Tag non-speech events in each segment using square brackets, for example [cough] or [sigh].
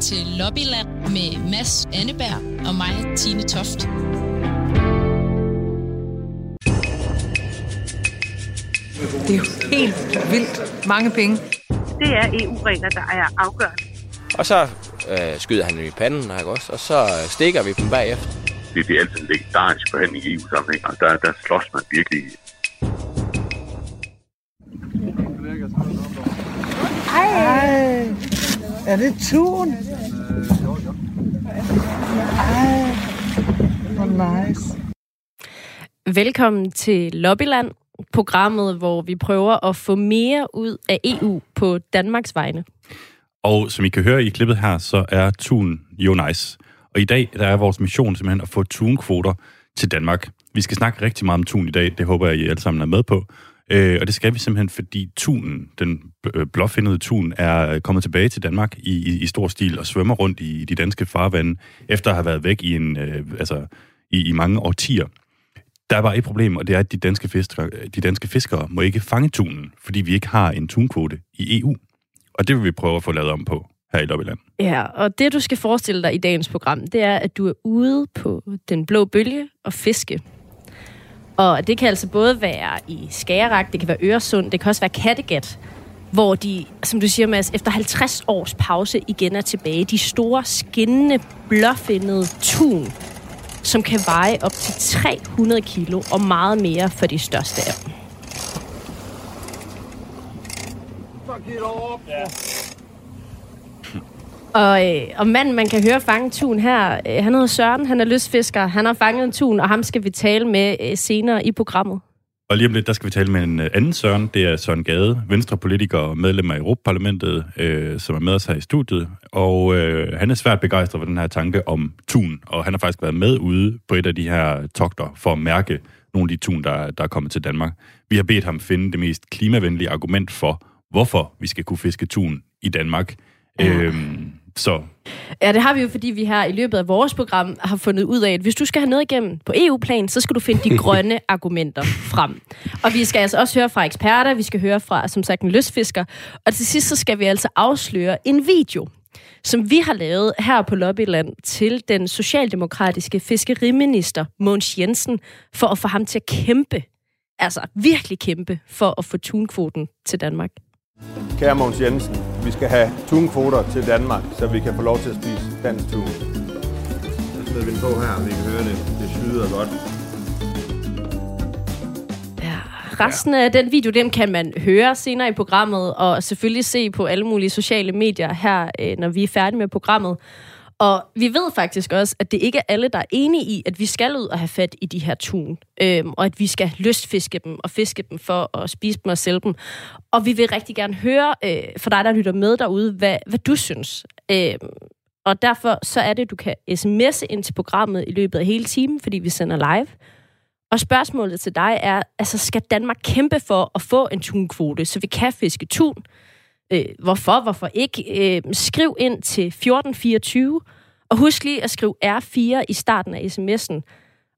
til Lobbyland med Mads Anneberg og mig, Tine Toft. Det er jo helt vildt mange penge. Det er EU-regler, der er afgørende. Og så øh, skyder han dem i panden, ikke også? Og så stikker vi dem bagefter. Det, det er altid en legendarisk forhandling i EU-sammenhæng, og der, der slås man virkelig. Ej, er det tun? Hvor nice. Velkommen til Lobbyland, programmet, hvor vi prøver at få mere ud af EU på Danmarks vegne. Og som I kan høre i klippet her, så er Tun jo nice. Og i dag der er vores mission simpelthen at få tunkvoter til Danmark. Vi skal snakke rigtig meget om Tun i dag, det håber jeg, I alle sammen er med på. Øh, og det skal vi simpelthen, fordi tunen, den øh, blåfindede tun, er kommet tilbage til Danmark i, i, i stor stil og svømmer rundt i de danske farvande, efter at have været væk i, en, øh, altså, i, i mange årtier. Der er bare et problem, og det er, at de danske, fiskere, de danske fiskere må ikke fange tunen, fordi vi ikke har en tunkvote i EU. Og det vil vi prøve at få lavet om på her i Lobbyland. Ja, og det du skal forestille dig i dagens program, det er, at du er ude på den blå bølge og fiske. Og det kan altså både være i Skagerak, det kan være Øresund, det kan også være Kattegat, hvor de, som du siger, Mads, efter 50 års pause igen er tilbage. De store, skinnende, blåfindede tun, som kan veje op til 300 kilo og meget mere for de største af dem. Og, øh, og manden, man kan høre fange tun her, øh, han hedder Søren, han er lystfisker. Han har fanget en tun, og ham skal vi tale med øh, senere i programmet. Og lige om lidt, der skal vi tale med en øh, anden Søren. Det er Søren Gade, venstrepolitiker og medlem af Europaparlamentet, øh, som er med os her i studiet. Og øh, han er svært begejstret for den her tanke om tun, og han har faktisk været med ude på et af de her togter for at mærke nogle af de tun, der, der er kommet til Danmark. Vi har bedt ham finde det mest klimavenlige argument for, hvorfor vi skal kunne fiske tun i Danmark. Ja. Øhm, så. Ja, det har vi jo, fordi vi her i løbet af vores program har fundet ud af, at hvis du skal have noget igennem på EU-plan, så skal du finde de [laughs] grønne argumenter frem. Og vi skal altså også høre fra eksperter, vi skal høre fra, som sagt, en lystfisker. Og til sidst, så skal vi altså afsløre en video, som vi har lavet her på Lobbyland til den socialdemokratiske fiskeriminister Mogens Jensen, for at få ham til at kæmpe, altså virkelig kæmpe, for at få tunkvoten til Danmark. Kære Mogens Jensen, vi skal have tunkvoter til Danmark, så vi kan få lov til at spise dansk tun. Jeg smider vi den på her, og vi kan høre det. Det skyder godt. Ja, resten af den video, den kan man høre senere i programmet, og selvfølgelig se på alle mulige sociale medier her, øh, når vi er færdige med programmet. Og vi ved faktisk også, at det ikke er alle, der er enige i, at vi skal ud og have fat i de her tun, øhm, og at vi skal lystfiske dem og fiske dem for at spise dem og sælge dem. Og vi vil rigtig gerne høre øh, for dig, der lytter med derude, hvad, hvad du synes. Øhm, og derfor så er det, du kan sms'e ind til programmet i løbet af hele timen, fordi vi sender live. Og spørgsmålet til dig er, altså skal Danmark kæmpe for at få en tunkvote, så vi kan fiske tun? Øh, hvorfor, hvorfor ikke? Øh, skriv ind til 1424, og husk lige at skrive R4 i starten af sms'en.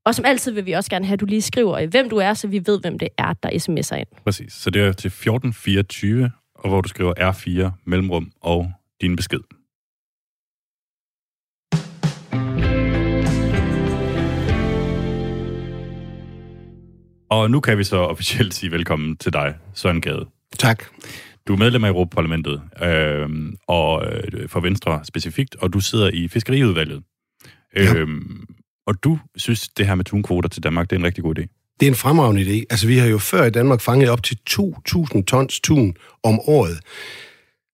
Og som altid vil vi også gerne have, at du lige skriver, hvem du er, så vi ved, hvem det er, der sms'er ind. Præcis. Så det er til 1424, og hvor du skriver R4, mellemrum og din besked. Og nu kan vi så officielt sige velkommen til dig, Søren Gade. Tak. Du er medlem af Europaparlamentet, øh, og øh, for Venstre specifikt, og du sidder i Fiskeriudvalget. Ja. Øh, og du synes, det her med tunkvoter til Danmark, det er en rigtig god idé. Det er en fremragende idé. Altså, vi har jo før i Danmark fanget op til 2.000 tons tun om året.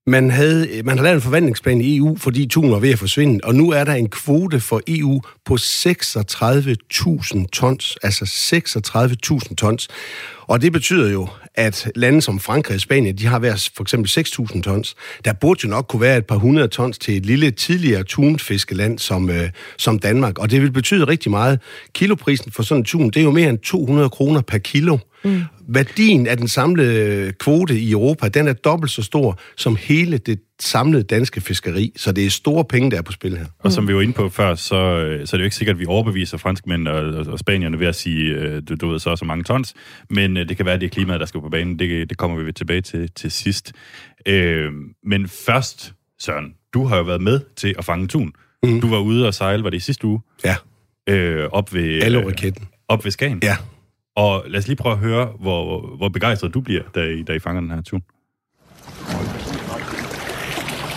Man, havde, man har lavet en forvandlingsplan i EU, fordi tun var ved at forsvinde, og nu er der en kvote for EU på 36.000 tons, altså 36.000 tons. Og det betyder jo, at lande som Frankrig og Spanien, de har været for eksempel 6.000 tons. Der burde jo nok kunne være et par hundrede tons til et lille tidligere tunfiskeland som, øh, som Danmark. Og det vil betyde rigtig meget. Kiloprisen for sådan en tun, det er jo mere end 200 kroner per kilo. Mm. Værdien af den samlede kvote i Europa, den er dobbelt så stor som hele det samlede danske fiskeri. Så det er store penge, der er på spil her. Og som vi var inde på før, så, så er det jo ikke sikkert, at vi overbeviser franskmænd og, og, og spanierne ved at sige, øh, du, du ved, så så mange tons. Men øh, det kan være, at det er klimaet, der skal på banen. Det, det kommer vi tilbage til til sidst. Øh, men først, Søren, du har jo været med til at fange tun. Mm. Du var ude og sejle, var det i sidste uge? Ja. Øh, op ved... Allo-raketten. op ved Skagen? Ja. Og lad os lige prøve at høre, hvor, hvor begejstret du bliver, da I, da I fanger den her tun.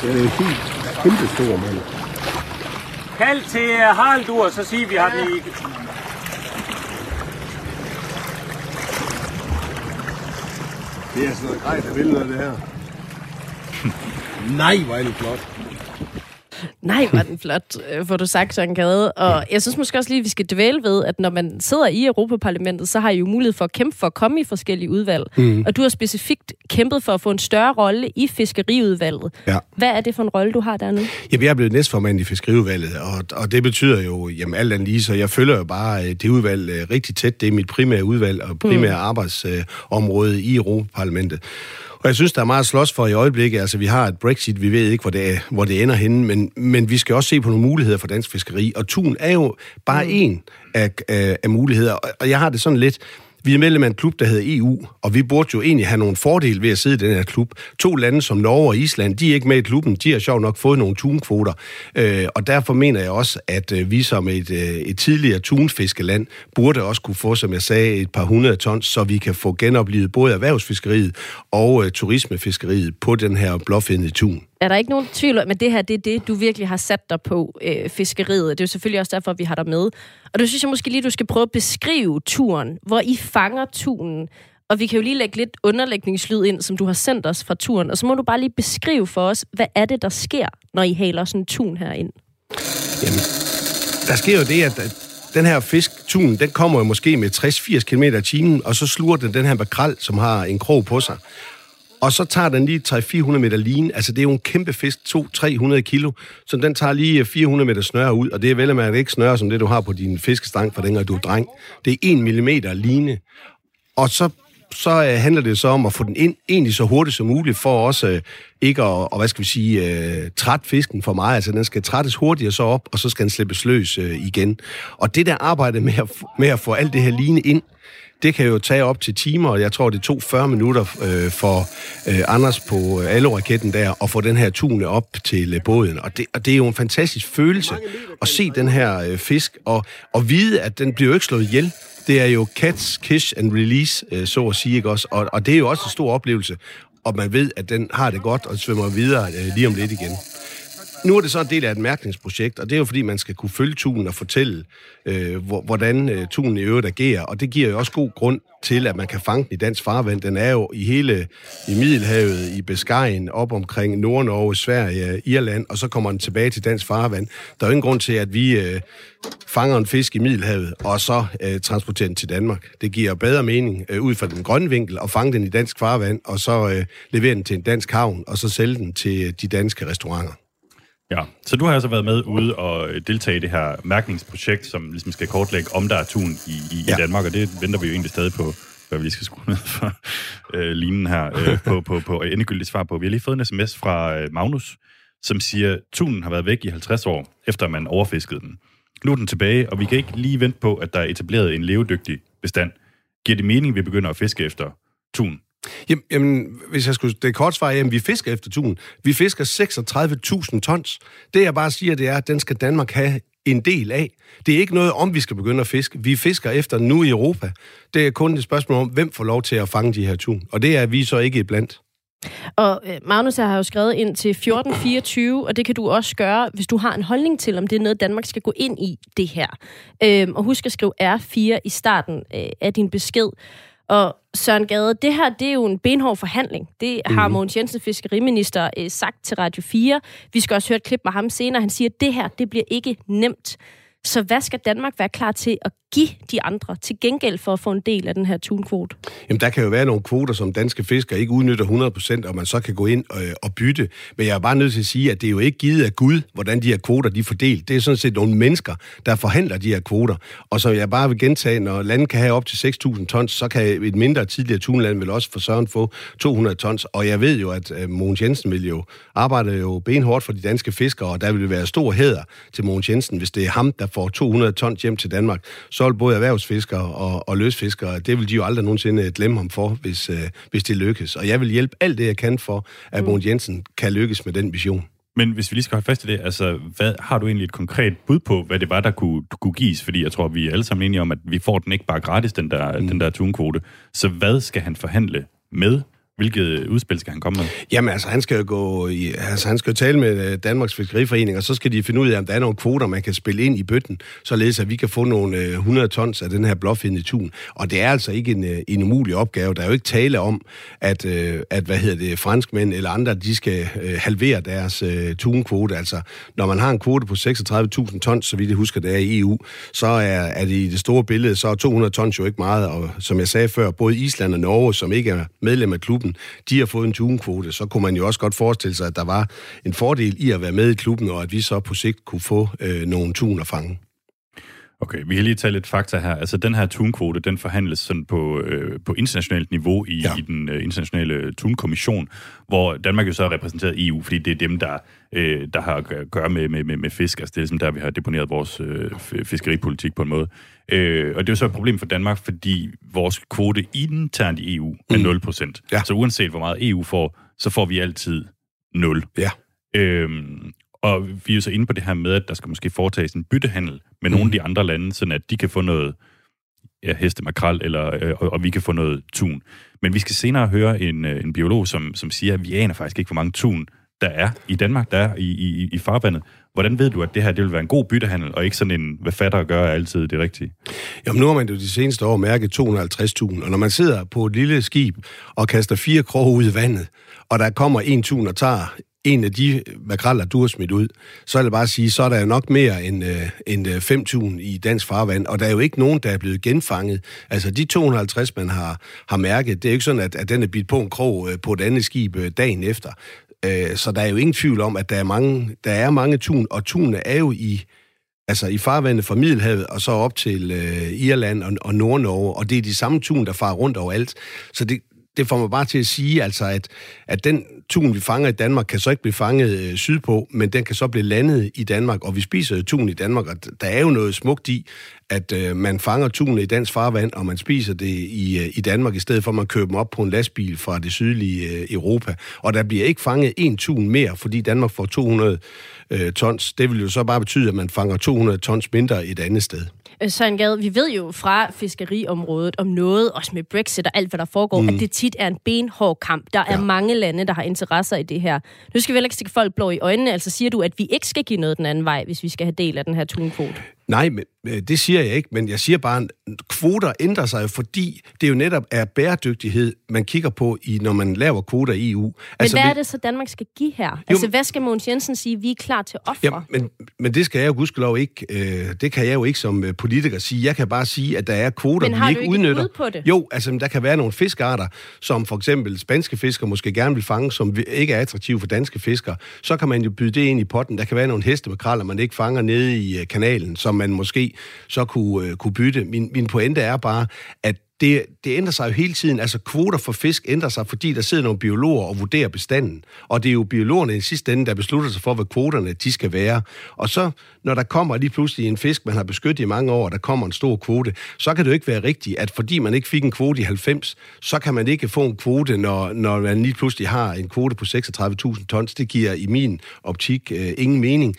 Det er en helt kæmpe stor mand. Kald til uh, Haraldur, så siger vi har den i... Det er sådan noget grejt af billeder, det her. [laughs] Nej, hvor er det flot. Nej, var den flot, øh, får du sagt, Søren Gade. Og jeg synes måske også lige, at vi skal dvæle ved, at når man sidder i Europaparlamentet, så har I jo mulighed for at kæmpe for at komme i forskellige udvalg. Mm. Og du har specifikt kæmpet for at få en større rolle i fiskeriudvalget. Ja. Hvad er det for en rolle, du har der nu? Jamen, jeg er blevet næstformand i fiskeriudvalget, og, og det betyder jo, jamen alt andet lige, så jeg følger jo bare øh, det udvalg øh, rigtig tæt. Det er mit primære udvalg og primære mm. arbejdsområde i Europaparlamentet. Og jeg synes, der er meget at slås for i øjeblikket. Altså, vi har et Brexit, vi ved ikke, hvor det, er, hvor det ender henne, men, men vi skal også se på nogle muligheder for dansk fiskeri. Og tun er jo bare mm. en af, af, af muligheder. Og- Og jeg har det sådan lidt... Vi er medlem af en klub, der hedder EU, og vi burde jo egentlig have nogle fordele ved at sidde i den her klub. To lande som Norge og Island, de er ikke med i klubben. De har sjovt nok fået nogle tunkvoter. Øh, og derfor mener jeg også, at øh, vi som et, øh, et tidligere tunfiskeland burde også kunne få, som jeg sagde, et par hundrede tons, så vi kan få genoplevet både erhvervsfiskeriet og øh, turismefiskeriet på den her blåfindede tun. Er der ikke nogen tvivl om, at det her det er det, du virkelig har sat dig på, øh, fiskeriet? Det er jo selvfølgelig også derfor, vi har dig med. Og du synes jeg måske lige, du skal prøve at beskrive turen, hvor I fanger tunen. Og vi kan jo lige lægge lidt underlægningslyd ind, som du har sendt os fra turen. Og så må du bare lige beskrive for os, hvad er det, der sker, når I haler sådan en tun her ind? Jamen, der sker jo det, at at den her fisk, tun, den kommer jo måske med 60-80 km i timen, og så sluger den den her makrel, som har en krog på sig. Og så tager den lige 300-400 meter line. Altså, det er jo en kæmpe fisk, 200-300 kilo. Så den tager lige øh, 400 meter snøre ud, og det er vel at man ikke snøre som det, du har på din fiskestang, for dengang du er dreng. Det er 1 mm line. Og så, så øh, handler det så om at få den ind egentlig så hurtigt som muligt, for også øh, ikke at, og, hvad skal vi sige, øh, træt fisken for meget. Altså, den skal trættes hurtigere så op, og så skal den slippes løs øh, igen. Og det der arbejde med at, med at få alt det her line ind, det kan jo tage op til timer, og jeg tror, det tog 40 minutter øh, for øh, Anders på øh, Allo-raketten der, at få den her tune op til øh, båden. Og det, og det er jo en fantastisk følelse at se den her øh, fisk, og, og vide, at den bliver jo ikke slået ihjel. Det er jo catch, kiss and release, øh, så at sige, ikke også? Og, og det er jo også en stor oplevelse, og man ved, at den har det godt og svømmer videre øh, lige om lidt igen. Nu er det så en del af et mærkningsprojekt, og det er jo fordi, man skal kunne følge tunen og fortælle, øh, hvordan øh, tunen i øvrigt agerer. Og det giver jo også god grund til, at man kan fange den i dansk farvand. Den er jo i hele i Middelhavet, i Biscayen, op omkring Nord-Norge, Sverige, Irland, og så kommer den tilbage til dansk farvand. Der er jo ingen grund til, at vi øh, fanger en fisk i Middelhavet, og så øh, transporterer den til Danmark. Det giver bedre mening øh, ud fra den grønne vinkel at fange den i dansk farvand, og så øh, levere den til en dansk havn, og så sælge den til øh, de danske restauranter. Ja, så du har altså været med ude og øh, deltage i det her mærkningsprojekt, som ligesom skal kortlægge, om der er tun i, i, ja. Ja. i Danmark, og det venter vi jo egentlig stadig på, hvad vi lige skal skrue ned for øh, linen her, øh, [laughs] på, på, på endegyldigt svar på. Vi har lige fået en sms fra øh, Magnus, som siger, tunen har været væk i 50 år, efter man overfiskede den. Nu er den tilbage, og vi kan ikke lige vente på, at der er etableret en levedygtig bestand. Giver det mening, at vi begynder at fiske efter tun? Jamen, jamen, hvis jeg skulle... Det kort svar, jamen, vi fisker efter tun. Vi fisker 36.000 tons. Det jeg bare siger, det er, at den skal Danmark have en del af. Det er ikke noget om, vi skal begynde at fiske. Vi fisker efter nu i Europa. Det er kun et spørgsmål om, hvem får lov til at fange de her tun. Og det er vi så ikke blandt. Og øh, Magnus har jo skrevet ind til 1424, og det kan du også gøre, hvis du har en holdning til, om det er noget, Danmark skal gå ind i det her. Øhm, og husk at skrive R4 i starten øh, af din besked. Og Søren Gade, det her det er jo en benhård forhandling. Det har Mhm. Mogens Jensen, fiskeriminister, øh, sagt til Radio 4. Vi skal også høre et klip med ham senere. Han siger, at det her det bliver ikke nemt. Så hvad skal Danmark være klar til at give de andre til gengæld for at få en del af den her tunkvote? Jamen, der kan jo være nogle kvoter, som danske fiskere ikke udnytter 100%, og man så kan gå ind og, og bytte. Men jeg er bare nødt til at sige, at det er jo ikke givet af Gud, hvordan de her kvoter de er fordelt. Det er sådan set nogle mennesker, der forhandler de her kvoter. Og så jeg bare vil gentage, når landet kan have op til 6.000 tons, så kan et mindre tidligere tunland vel også for Søren få 200 tons. Og jeg ved jo, at øh, Mogens Jensen vil jo arbejde jo benhårdt for de danske fiskere, og der vil være stor hæder til Mogens Jensen, hvis det er ham, der får 200 tons hjem til Danmark. Så vil både erhvervsfiskere og, og løsfiskere, det vil de jo aldrig nogensinde glemme ham for, hvis, øh, hvis det lykkes. Og jeg vil hjælpe alt det, jeg kan for, at Mogens Jensen kan lykkes med den vision. Men hvis vi lige skal holde fast i det, altså, hvad, har du egentlig et konkret bud på, hvad det var, der kunne, kunne gives? Fordi jeg tror, vi er alle sammen enige om, at vi får den ikke bare gratis, den der, mm. den der tunkvote. Så hvad skal han forhandle med Hvilket udspil skal han komme med? Jamen altså, han skal jo, gå i, altså, han skal jo tale med øh, Danmarks Fiskeriforening, og så skal de finde ud af, om der er nogle kvoter, man kan spille ind i bøtten, således at vi kan få nogle øh, 100 tons af den her blåfindende tun. Og det er altså ikke en, øh, en umulig opgave. Der er jo ikke tale om, at, at hvad hedder det, franskmænd eller andre, de skal halvere deres tunkvote. Altså, når man har en kvote på 36.000 tons, så vidt jeg husker, det er i EU, så er, er det i det store billede, så er 200 tons jo ikke meget. Og som jeg sagde før, både Island og Norge, som ikke er medlem af klubben, de har fået en tunkvote, så kunne man jo også godt forestille sig, at der var en fordel i at være med i klubben, og at vi så på sigt kunne få øh, nogle tun at fange. Okay, vi kan lige tage lidt fakta her. Altså, den her tunkvote, den forhandles sådan på, øh, på internationalt niveau i, ja. i den øh, internationale tunkommission, hvor Danmark jo så har repræsenteret EU, fordi det er dem, der, øh, der har at gøre med, med, med, med fisk. Altså, det er ligesom der, vi har deponeret vores øh, fiskeripolitik på en måde. Øh, og det er jo så et problem for Danmark, fordi vores kvote internt i EU er mm. 0%. Ja. Så uanset hvor meget EU får, så får vi altid 0. Ja. Øhm, og vi er jo så inde på det her med, at der skal måske foretages en byttehandel med mm. nogle af de andre lande, sådan at de kan få noget ja, heste makrel, eller, øh, og, og vi kan få noget tun. Men vi skal senere høre en, øh, en biolog, som, som siger, at vi aner faktisk ikke, hvor mange tun der er i Danmark, der er i, i, i farvandet. Hvordan ved du, at det her det vil være en god byttehandel, og ikke sådan en, hvad fatter gør altid det rigtige? Jamen nu har man jo de seneste år mærket 250.000, og når man sidder på et lille skib og kaster fire kroge ud i vandet, og der kommer en tun og tager en af de makreller, du har smidt ud, så vil jeg bare sige, så er der jo nok mere end, øh, end øh, 5.000 i dansk farvand, og der er jo ikke nogen, der er blevet genfanget. Altså de 250, man har, har mærket, det er jo ikke sådan, at, at den er bidt på en krog øh, på et andet skib øh, dagen efter. Øh, så der er jo ingen tvivl om, at der er mange, der er mange tun, og tunene er jo i, altså i farvandet fra Middelhavet og så op til øh, Irland og, og Nord-Norge, og det er de samme tun, der farer rundt overalt. Så det, det får mig bare til at sige, altså, at, at den tun, vi fanger i Danmark, kan så ikke blive fanget øh, sydpå, men den kan så blive landet i Danmark, og vi spiser jo tun i Danmark, og der er jo noget smukt i, at øh, man fanger tun i dansk farvand, og man spiser det i, øh, i Danmark, i stedet for at man køber dem op på en lastbil fra det sydlige øh, Europa. Og der bliver ikke fanget en tun mere, fordi Danmark får 200 øh, tons. Det vil jo så bare betyde, at man fanger 200 tons mindre et andet sted. Øh, Søren Gade, vi ved jo fra fiskeriområdet om noget, også med Brexit og alt, hvad der foregår, mm. at det tit er en benhård kamp. Der ja. er mange lande, der har interesser i det her. Nu skal vi heller ikke stikke folk blå i øjnene. Altså siger du, at vi ikke skal give noget den anden vej, hvis vi skal have del af den her tunkvote? Nej, men øh, det siger jeg ikke, men jeg siger bare, at kvoter ændrer sig, fordi det jo netop er bæredygtighed, man kigger på, i, når man laver kvoter i EU. Men altså, hvad er det så, Danmark skal give her? Jo, altså, hvad skal Mogens Jensen sige, vi er klar til at ofre? Ja, men, men det skal jeg jo gudskelov ikke. Øh, det kan jeg jo ikke som øh, politiker sige. Jeg kan bare sige, at der er kvoter, men har vi ikke, ikke udnytter. på det? Jo, altså der kan være nogle fiskarter, som for eksempel spanske fiskere måske gerne vil fange, som ikke er attraktive for danske fiskere. Så kan man jo byde det ind i potten. Der kan være nogle hestemakraller, man ikke fanger nede i øh, kanalen, som man måske så kunne, øh, kunne bytte. Min, min pointe er bare, at det, det ændrer sig jo hele tiden. Altså kvoter for fisk ændrer sig, fordi der sidder nogle biologer og vurderer bestanden. Og det er jo biologerne i sidste ende, der beslutter sig for, hvad kvoterne de skal være. Og så, når der kommer lige pludselig en fisk, man har beskyttet i mange år, og der kommer en stor kvote, så kan det jo ikke være rigtigt, at fordi man ikke fik en kvote i 90, så kan man ikke få en kvote, når, når man lige pludselig har en kvote på 36.000 tons. Det giver i min optik øh, ingen mening.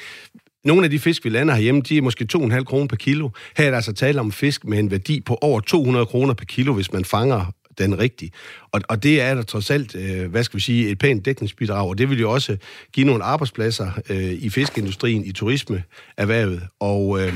Nogle af de fisk, vi lander herhjemme, de er måske 2,5 kroner per kilo. Her er der altså tale om fisk med en værdi på over 200 kroner per kilo, hvis man fanger den rigtige. Og, og det er der trods alt, øh, hvad skal vi sige, et pænt dækningsbidrag, og det vil jo også give nogle arbejdspladser øh, i fiskeindustrien, i turismeerhvervet, og øh,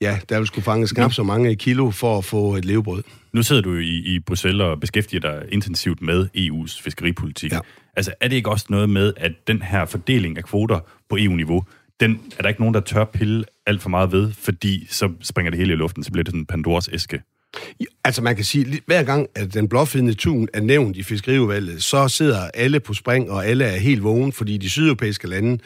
ja, der vil skulle fanges knap så mange kilo for at få et levebrød. Nu sidder du i, i Bruxelles og beskæftiger dig intensivt med EU's fiskeripolitik. Ja. Altså, er det ikke også noget med, at den her fordeling af kvoter på EU-niveau, den er der ikke nogen, der tør pille alt for meget ved, fordi så springer det hele i luften, så bliver det sådan en Pandoras æske. Altså man kan sige, at hver gang at den blåfidende tun er nævnt i fiskeriudvalget, så sidder alle på spring, og alle er helt vågen, fordi de sydeuropæiske lande,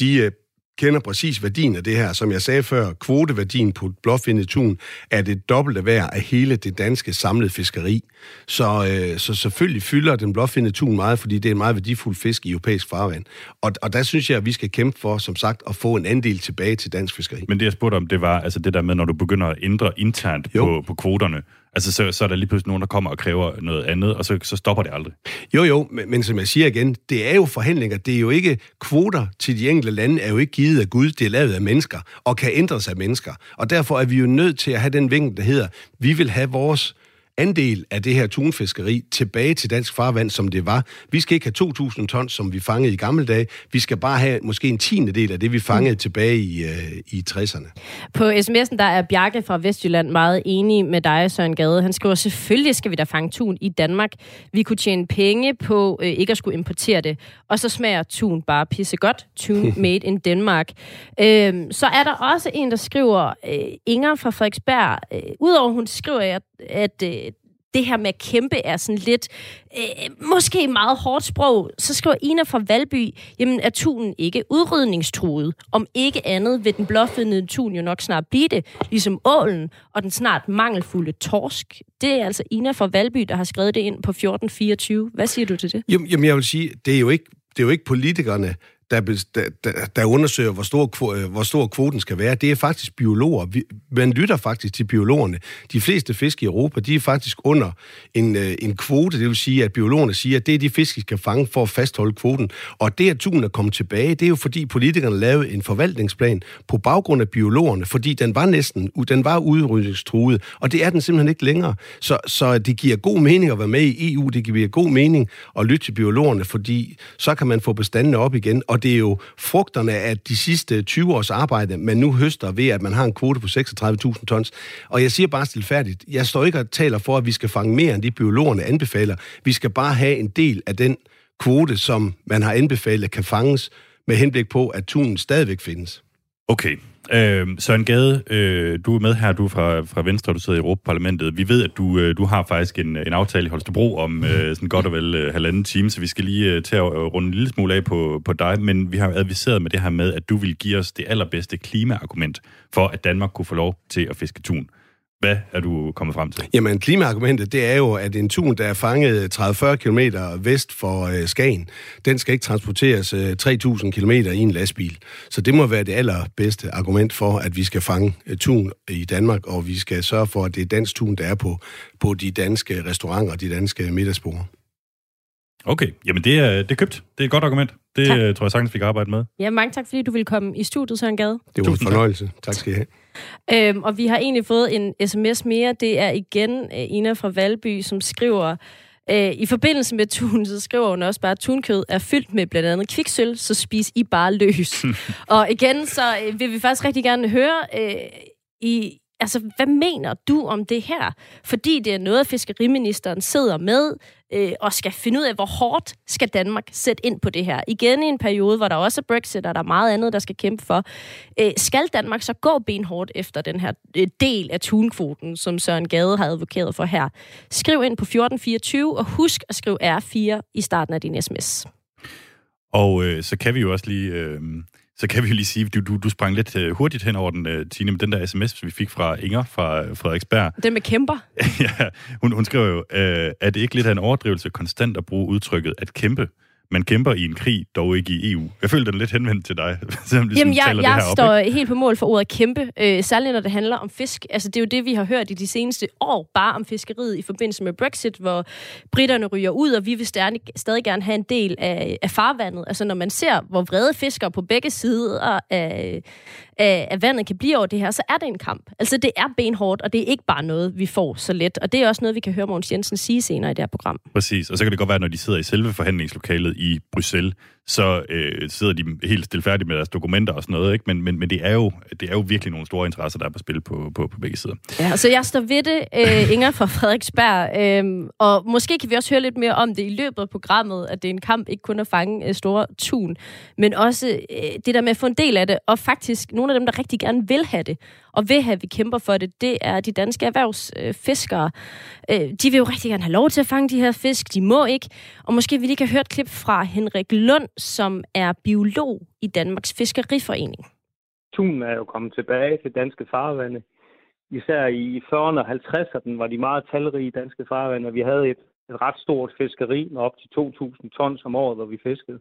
de øh, kender præcis værdien af det her. Som jeg sagde før, kvoteværdien på blåfindet tun er det dobbelte værd af hele det danske samlede fiskeri. Så, øh, så selvfølgelig fylder den blåfindet tun meget, fordi det er en meget værdifuld fisk i europæisk farvand. Og, og der synes jeg, at vi skal kæmpe for, som sagt, at få en andel tilbage til dansk fiskeri. Men det, jeg spurgte om, det var altså det der med, når du begynder at ændre internt på, på kvoterne, Altså, så, så er der lige pludselig nogen, der kommer og kræver noget andet, og så, så stopper det aldrig. Jo, jo, men, men som jeg siger igen, det er jo forhandlinger. Det er jo ikke kvoter til de enkelte lande, er jo ikke givet af Gud, det er lavet af mennesker, og kan ændres af mennesker. Og derfor er vi jo nødt til at have den vinkel, der hedder, vi vil have vores andel af det her tunfiskeri tilbage til dansk farvand, som det var. Vi skal ikke have 2.000 tons, som vi fangede i gamle dage. Vi skal bare have måske en tiende del af det, vi fangede mm. tilbage i, øh, i 60'erne. På sms'en der er Bjarke fra Vestjylland meget enig med dig, Søren Gade. Han skriver, selvfølgelig skal vi da fange tun i Danmark. Vi kunne tjene penge på øh, ikke at skulle importere det. Og så smager tun bare pisse godt. Tun [laughs] made in Denmark. Øhm, så er der også en, der skriver, øh, Inger fra Frederiksberg, øh, udover hun skriver, at, at øh, det her med at kæmpe er sådan lidt, øh, måske meget hårdt sprog, så skriver Ina fra Valby, jamen er tunen ikke udrydningstruet? Om ikke andet vil den blåfindede tun jo nok snart blive det, ligesom ålen og den snart mangelfulde torsk. Det er altså Ina fra Valby, der har skrevet det ind på 1424. Hvad siger du til det? Jamen, jeg vil sige, det er jo ikke, det er jo ikke politikerne, der, der, der undersøger, hvor stor, øh, hvor stor kvoten skal være, det er faktisk biologer. Man lytter faktisk til biologerne. De fleste fisk i Europa, de er faktisk under en, øh, en kvote, det vil sige, at biologerne siger, at det er de fisk, de skal fange for at fastholde kvoten. Og det, at tunen er kommet tilbage, det er jo fordi politikerne lavede en forvaltningsplan på baggrund af biologerne, fordi den var næsten, den var udrydningstruet, og det er den simpelthen ikke længere. Så, så det giver god mening at være med i EU, det giver god mening at lytte til biologerne, fordi så kan man få bestandene op igen, og det er jo frugterne af de sidste 20 års arbejde, man nu høster ved, at man har en kvote på 36.000 tons. Og jeg siger bare stilfærdigt, jeg står ikke og taler for, at vi skal fange mere, end de biologerne anbefaler. Vi skal bare have en del af den kvote, som man har anbefalet, kan fanges med henblik på, at tunen stadigvæk findes. Okay, Øh, Søren Gade, øh, du er med her, du er fra, fra Venstre, du sidder i Europaparlamentet. Vi ved, at du, øh, du har faktisk en, en aftale i Holstebro om øh, sådan godt og vel øh, halvanden time, så vi skal lige øh, til at runde en lille smule af på, på dig, men vi har adviseret med det her med, at du vil give os det allerbedste klimaargument for, at Danmark kunne få lov til at fiske tun. Hvad er du kommet frem til? Jamen, klimaargumentet, det er jo, at en tun, der er fanget 30-40 km vest for øh, Skagen, den skal ikke transporteres øh, 3.000 km i en lastbil. Så det må være det allerbedste argument for, at vi skal fange øh, tun i Danmark, og vi skal sørge for, at det er dansk tun, der er på, på de danske restauranter og de danske middagsborde. Okay, jamen det er, det er købt. Det er et godt argument. Det tak. tror jeg sagtens, vi kan arbejde med. Ja, mange tak, fordi du ville komme i studiet, Søren Gade. Det var Tusind en fornøjelse. Tak. tak skal I have. Øhm, og vi har egentlig fået en sms mere. Det er igen øh, Ina fra Valby, som skriver... Øh, I forbindelse med tun, så skriver hun også bare, at tunkød er fyldt med blandt andet kviksøl, så spis I bare løs. [laughs] og igen, så øh, vil vi faktisk rigtig gerne høre øh, i, altså, hvad mener du om det her? Fordi det er noget, fiskeriministeren sidder med øh, og skal finde ud af, hvor hårdt skal Danmark sætte ind på det her. Igen i en periode, hvor der også er Brexit, og der er meget andet, der skal kæmpe for. Øh, skal Danmark så gå benhårdt efter den her øh, del af tunkvoten, som Søren Gade har advokeret for her? Skriv ind på 1424, og husk at skrive R4 i starten af din sms. Og øh, så kan vi jo også lige... Øh så kan vi jo lige sige, du, du, du sprang lidt uh, hurtigt hen over den, uh, Tine, med den der sms, vi fik fra Inger fra Frederiksberg. Den med kæmper? [laughs] ja, hun, hun skriver jo, uh, er det ikke lidt af en overdrivelse konstant at bruge udtrykket at kæmpe? Man kæmper i en krig, dog ikke i EU. Jeg føler den lidt henvendt til dig. [laughs] ligesom Jamen, jeg, jeg står op, helt på mål for ordet kæmpe, øh, særligt når det handler om fisk. Altså, det er jo det, vi har hørt i de seneste år, bare om fiskeriet i forbindelse med Brexit, hvor britterne ryger ud, og vi vil stadig, stadig gerne have en del af, af farvandet. Altså, når man ser, hvor vrede fiskere på begge sider af, af, af vandet kan blive over det her, så er det en kamp. Altså, det er benhårdt, og det er ikke bare noget, vi får så let. Og det er også noget, vi kan høre Mogens Jensen sige senere i det her program. Præcis, og så kan det godt være, når de sidder i selve forhandlingslokalet i Bruxelles, så øh, sidder de helt stilfærdigt med deres dokumenter og sådan noget, ikke? Men, men, men det, er jo, det er jo virkelig nogle store interesser, der er på spil på, på, på begge sider. Ja, så jeg står ved det, øh, Inger fra Frederiksberg, øh, og måske kan vi også høre lidt mere om det i løbet af programmet, at det er en kamp ikke kun at fange øh, store tun, men også øh, det der med at få en del af det, og faktisk nogle af dem, der rigtig gerne vil have det, og vil have, at vi kæmper for det, det er de danske erhvervsfiskere. Øh, de vil jo rigtig gerne have lov til at fange de her fisk, de må ikke, og måske vi lige kan høre et klip fra Henrik Lund, som er biolog i Danmarks Fiskeriforening. Tunen er jo kommet tilbage til danske farvande. Især i 40'erne og 50'erne var de meget talrige danske farvande, og vi havde et, et ret stort fiskeri med op til 2.000 tons om året, hvor vi fiskede.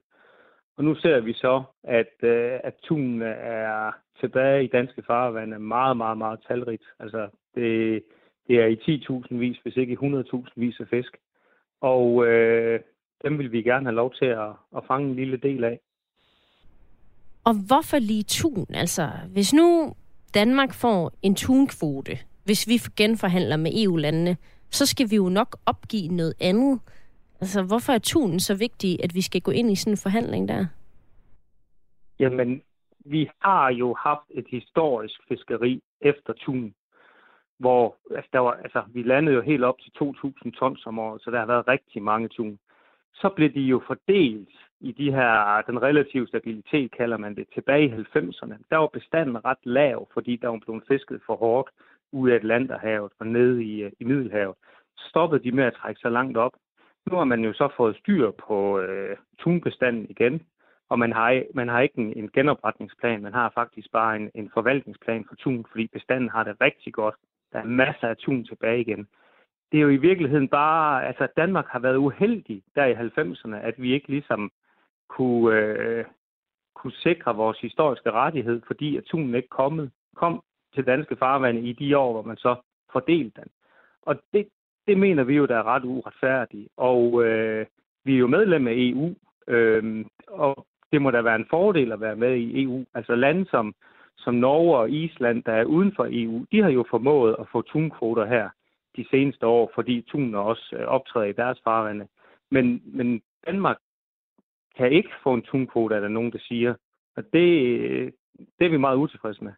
Og nu ser vi så, at, øh, at tunen er tilbage i danske farvande meget, meget, meget talrigt. Altså, det, Det er i 10.000 vis, hvis ikke i 100.000 vis af fisk. Og øh, dem vil vi gerne have lov til at, at fange en lille del af. Og hvorfor lige tun? Altså, hvis nu Danmark får en tunkvote, hvis vi genforhandler med EU-landene, så skal vi jo nok opgive noget andet. Altså, hvorfor er tunen så vigtig, at vi skal gå ind i sådan en forhandling der? Jamen, vi har jo haft et historisk fiskeri efter tun, hvor altså, der var, altså, vi landede jo helt op til 2.000 tons om året, så der har været rigtig mange tun. Så blev de jo fordelt i de her, den relative stabilitet kalder man det, tilbage i 90'erne. Der var bestanden ret lav, fordi der var blevet fisket for hårdt ud af Atlanterhavet og ned i, øh, i Middelhavet. Så stoppede de med at trække sig langt op. Nu har man jo så fået styr på øh, tunbestanden igen, og man har, man har ikke en, en genopretningsplan, man har faktisk bare en, en forvaltningsplan for tun, fordi bestanden har det rigtig godt. Der er masser af tun tilbage igen. Det er jo i virkeligheden bare, altså Danmark har været uheldig der i 90'erne, at vi ikke ligesom kunne, øh, kunne sikre vores historiske rettighed, fordi at tunen ikke kommet, kom til danske farvande i de år, hvor man så fordelte den. Og det, det mener vi jo, der er ret uretfærdigt. Og øh, vi er jo medlem af EU, øh, og det må da være en fordel at være med i EU. Altså lande som, som Norge og Island, der er uden for EU, de har jo formået at få tunkvoter her de seneste år, fordi tunen også øh, optræder i deres farvande. Men, men Danmark kan ikke få en tunkvote, er der nogen, der siger. Og det, øh, det er vi meget utilfredse med.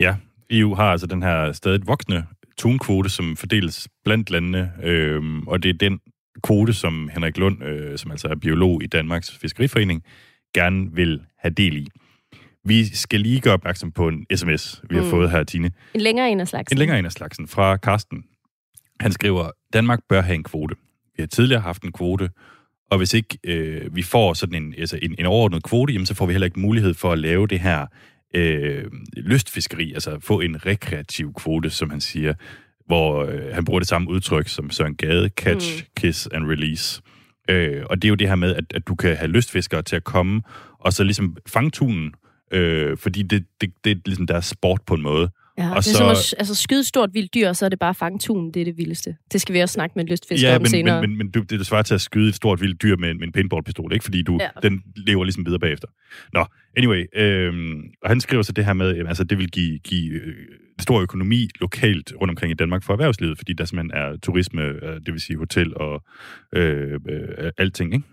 Ja, EU har altså den her stadig voksne tunkvote, som fordeles blandt landene, øh, og det er den kvote, som Henrik Lund, øh, som altså er biolog i Danmarks Fiskeriforening, gerne vil have del i. Vi skal lige gøre opmærksom på en sms, vi har mm. fået her, Tine. En længere en af slagsen. En længere en af slagsen fra Karsten. Han skriver, Danmark bør have en kvote. Vi har tidligere haft en kvote, og hvis ikke øh, vi får sådan en, altså en, en overordnet kvote, jamen, så får vi heller ikke mulighed for at lave det her øh, lystfiskeri, altså få en rekreativ kvote, som han siger, hvor øh, han bruger det samme udtryk som Søren Gade, catch, mm. kiss and release. Øh, og det er jo det her med, at, at du kan have lystfiskere til at komme, og så ligesom fange tunen, øh, fordi det, det, det er ligesom deres sport på en måde. Ja, og det så, er som at altså, skyde stort vildt dyr, så er det bare fange tun, det er det vildeste. Det skal vi også snakke med en lystfisker ja, om men, senere. men, men, men det, det er svarer til at skyde et stort vildt dyr med, med en paintballpistol, ikke? Fordi du, Ja. ja. den lever ligesom videre bagefter. Nå, anyway. Øh, og han skriver så det her med, at altså, det vil give, give øh, stor økonomi lokalt rundt omkring i Danmark for erhvervslivet, fordi der simpelthen er turisme, øh, det vil sige hotel og øh, øh, alting, ikke?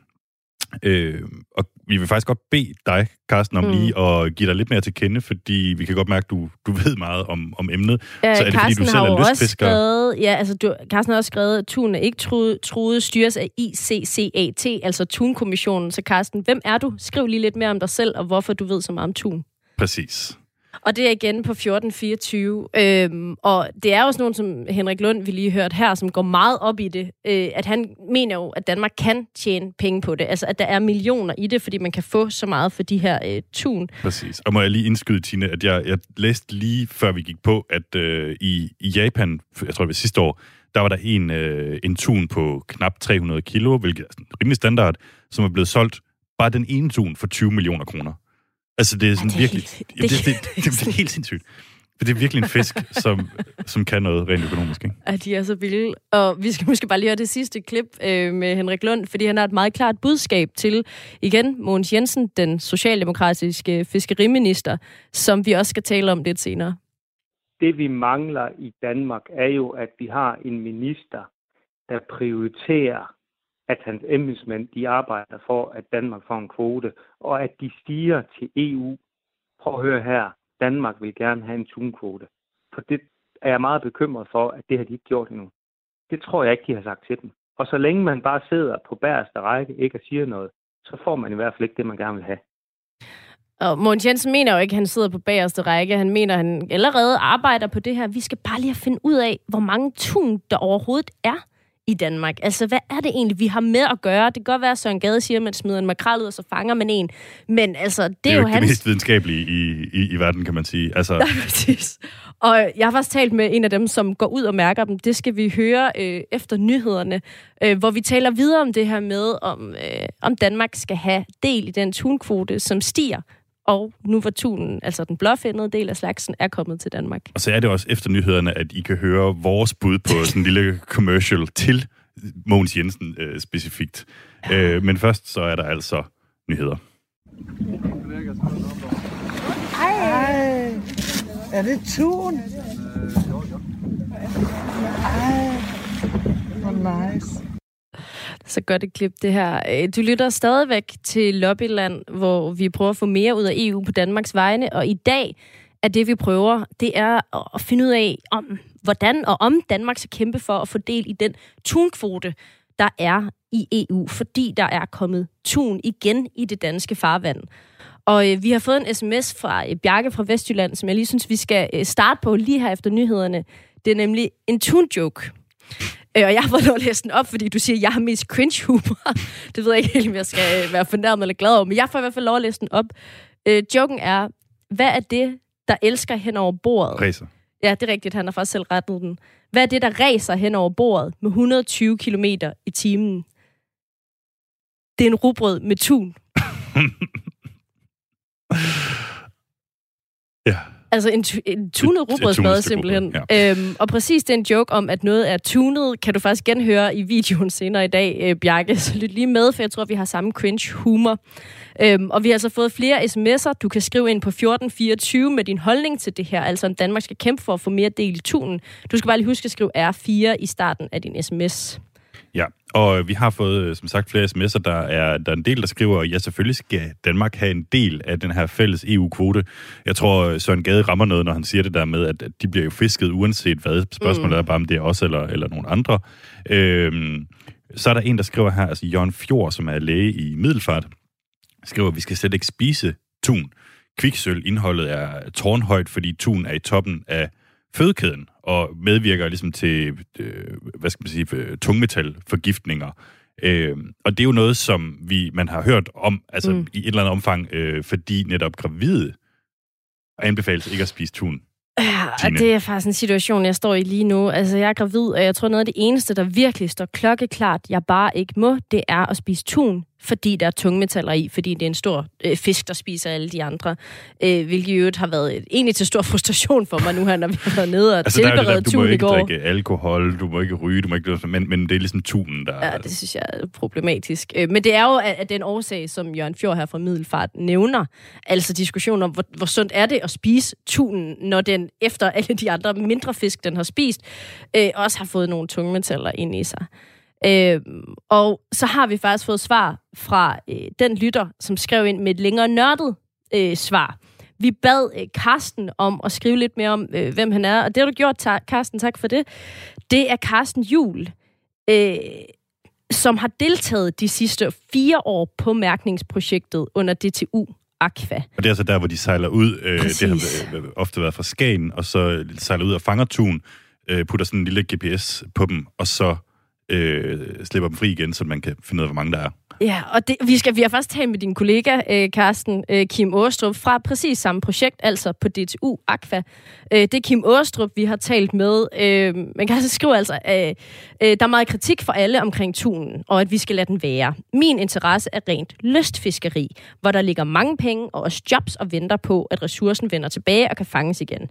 Øh, og vi vil faktisk godt bede dig, Carsten, om Mm. lige at give dig lidt mere til kende, fordi vi kan godt mærke, at du, du ved meget om, om emnet. Ja, så er det, fordi Carsten du selv er også lystfisker? skrevet, ja, altså du, Carsten har også skrevet, at tun er ikke truet, truet styres af ICCAT, altså Tunkommissionen. Så Carsten, hvem er du? Skriv lige lidt mere om dig selv, og hvorfor du ved så meget om tun. Præcis. Og det er igen på 1424. Øhm, og det er også nogen som Henrik Lund, vi lige hørt her, som går meget op i det. Øh, at han mener jo, at Danmark kan tjene penge på det. Altså, at der er millioner i det, fordi man kan få så meget for de her øh, tun. Præcis. Og må jeg lige indskyde, Tine, at jeg, jeg læste lige før vi gik på, at øh, i, i Japan, jeg tror det var sidste år, der var der en, øh, en tun på knap 300 kilo, hvilket er sådan rimelig standard, som er blevet solgt bare den ene tun for 20 millioner kroner. Altså det er sådan det er virkelig... helt- det, det, det, det, det, er helt sindssygt. For det er virkelig en fisk, som, som kan noget rent økonomisk, ikke? at de er så vilde. Og vi skal måske bare lige høre det sidste klip øh, med Henrik Lund, fordi han har et meget klart budskab til, igen, Mogens Jensen, den socialdemokratiske fiskeriminister, som vi også skal tale om lidt senere. Det vi mangler i Danmark er jo, at vi har en minister, der prioriterer, at hans embedsmænd de arbejder for, at Danmark får en kvote, og at de stiger til EU. Prøv at høre her, Danmark vil gerne have en tunkvote. For det er jeg meget bekymret for, at det har de ikke gjort endnu. Det tror jeg ikke, de har sagt til dem. Og så længe man bare sidder på bagerste række, ikke og siger noget, så får man i hvert fald ikke det, man gerne vil have. Og Mogens Jensen mener jo ikke, at han sidder på bagerste række. Han mener, at han allerede arbejder på det her. Vi skal bare lige finde ud af, hvor mange tun der overhovedet er i Danmark. Altså, hvad er det egentlig, vi har med at gøre? Det kan godt være, at Søren Gade siger, at man smider en makrel ud, og så fanger man en. Men altså, det, Det er jo jo ikke det hans... mest videnskabelige i, i, i verden, kan man sige. Altså, [laughs] Nej, præcis. Og jeg har faktisk talt med en af dem, som går ud og mærker dem. Det skal vi høre øh, efter nyhederne, øh, hvor vi taler videre om det her med, om, øh, om Danmark skal have del i den tunkvote, som stiger og nu hvor tunen, altså den blåfindede del af slagsen, er kommet til Danmark. Og så er det også efter nyhederne, at I kan høre vores bud på sådan en lille commercial til Mogens Jensen øh, specifikt. Øh, men først så er der altså nyheder. Ej, er det tun? Ej, hvor nice. Så godt et klip, det her. Øh, du lytter stadigvæk til Lobbyland, hvor vi prøver at få mere ud af EU på Danmarks vegne, og i dag er det, vi prøver, det er at finde ud af, om hvordan og om Danmark skal kæmpe for at få del i den tunkvote, der er i EU, fordi der er kommet tun igen i det danske farvand. Og øh, vi har fået en sms fra øh, Bjarke fra Vestjylland, som jeg lige synes, vi skal øh, starte på lige her efter nyhederne. Det er nemlig en tun-joke. Øh, og jeg har fået lov at læse den op, fordi du siger, at jeg har mest cringe humor. [laughs] Det ved jeg ikke helt, om jeg skal øh, være fornærmet eller glad over, men jeg får i hvert fald lov at læse den op. Øh, joken er, hvad er det, der elsker hen over bordet? Racer. Ja, det er rigtigt, han har faktisk selv rettet den. Hvad er det, der racer hen over bordet med 120 km i timen? Det er en rugbrød med tun. [laughs] Ja. Altså en, tu- en tunet Et- et rugbrødsmad simpelthen. rugbrød, Øhm, og præcis den joke om, at noget er tunet, kan du faktisk genhøre i videoen senere i dag, øh, Bjarke. [laughs] Så lyt lige med, for jeg tror, vi har samme cringe humor. Øhm, og vi har altså fået flere sms'er. Du kan skrive ind på 1424 med din holdning til det her. Altså om Danmark skal kæmpe for at få mere del i tunen. Du skal bare lige huske at skrive R4 i starten af din sms. Ja, og vi har fået, øh, som sagt, flere sms'er. Der er, der er en del, der skriver, at ja, selvfølgelig skal Danmark have en del af den her fælles EU-kvote. Jeg tror, øh, Søren Gade rammer noget, når han siger det der med, at at de bliver jo fisket uanset hvad. Spørgsmålet Mm. er bare, om det er os eller, eller nogen andre. Øhm, så er der en, der skriver her, altså Jørgen Fjord, som er læge i Middelfart, skriver, at vi skal slet ikke spise tun. Kviksøl indholdet er tårnhøjt, fordi tun er i toppen af fødekæden og medvirker ligesom til, øh, hvad skal man sige, øh, tungmetalforgiftninger. Øh, og det er jo noget, som vi man har hørt om, altså Mm. i et eller andet omfang, øh, fordi netop gravide anbefales ikke at spise tun. Ja, og det er faktisk en situation, jeg står i lige nu. Altså, jeg er gravid, og jeg tror, noget af det eneste, der virkelig står klokkeklart, jeg bare ikke må, det er at spise tun, fordi der er tungmetaller i, fordi det er en stor øh, fisk, der spiser alle de andre. Øh, hvilket i øvrigt har været et, egentlig til stor [laughs] frustration for mig nu her, når vi har været nede og Altså, er tilberede det der, du må tun i ikke går. drikke alkohol, du må ikke ryge, du må ikke... Men, men det er ligesom tunen, der... Ja, det synes jeg er problematisk. Øh, Men det er jo af af den årsag, som Jørgen Fjord her fra Middelfart nævner. Altså diskussion om, hvor, hvor sundt er det at spise tunen, når den efter alle de andre mindre fisk, den har spist, øh, også har fået nogle tungmetaller ind i sig. Øh, og så har vi faktisk fået svar fra øh, den lytter, som skrev ind med et længere nørdet øh, svar. Vi bad øh, Karsten om at skrive lidt mere om, øh, hvem han er, og det har du gjort, ta- Karsten, tak for det. Det er Karsten Jul, øh, som har deltaget de sidste fire år på mærkningsprojektet under DTU Aqua. Og det er altså der, hvor de sejler ud. Øh, det har øh, ofte været fra Skagen, og så sejler ud og fanger tun, øh, putter sådan en lille GPS på dem, og så øh, slipper dem fri igen, så man kan finde ud af, hvor mange der er. Ja, og det, vi, skal, vi har først talt med din kollega, øh, Carsten øh, Kim Åstrup, fra præcis samme projekt, altså på DTU Aqua. Øh, det er Kim Åstrup, vi har talt med. Øh, man kan altså skrive altså, øh, øh, der er meget kritik for alle omkring tunen, og at vi skal lade den være. Min interesse er rent lystfiskeri, hvor der ligger mange penge og også jobs og venter på, at ressourcen vender tilbage og kan fanges igen.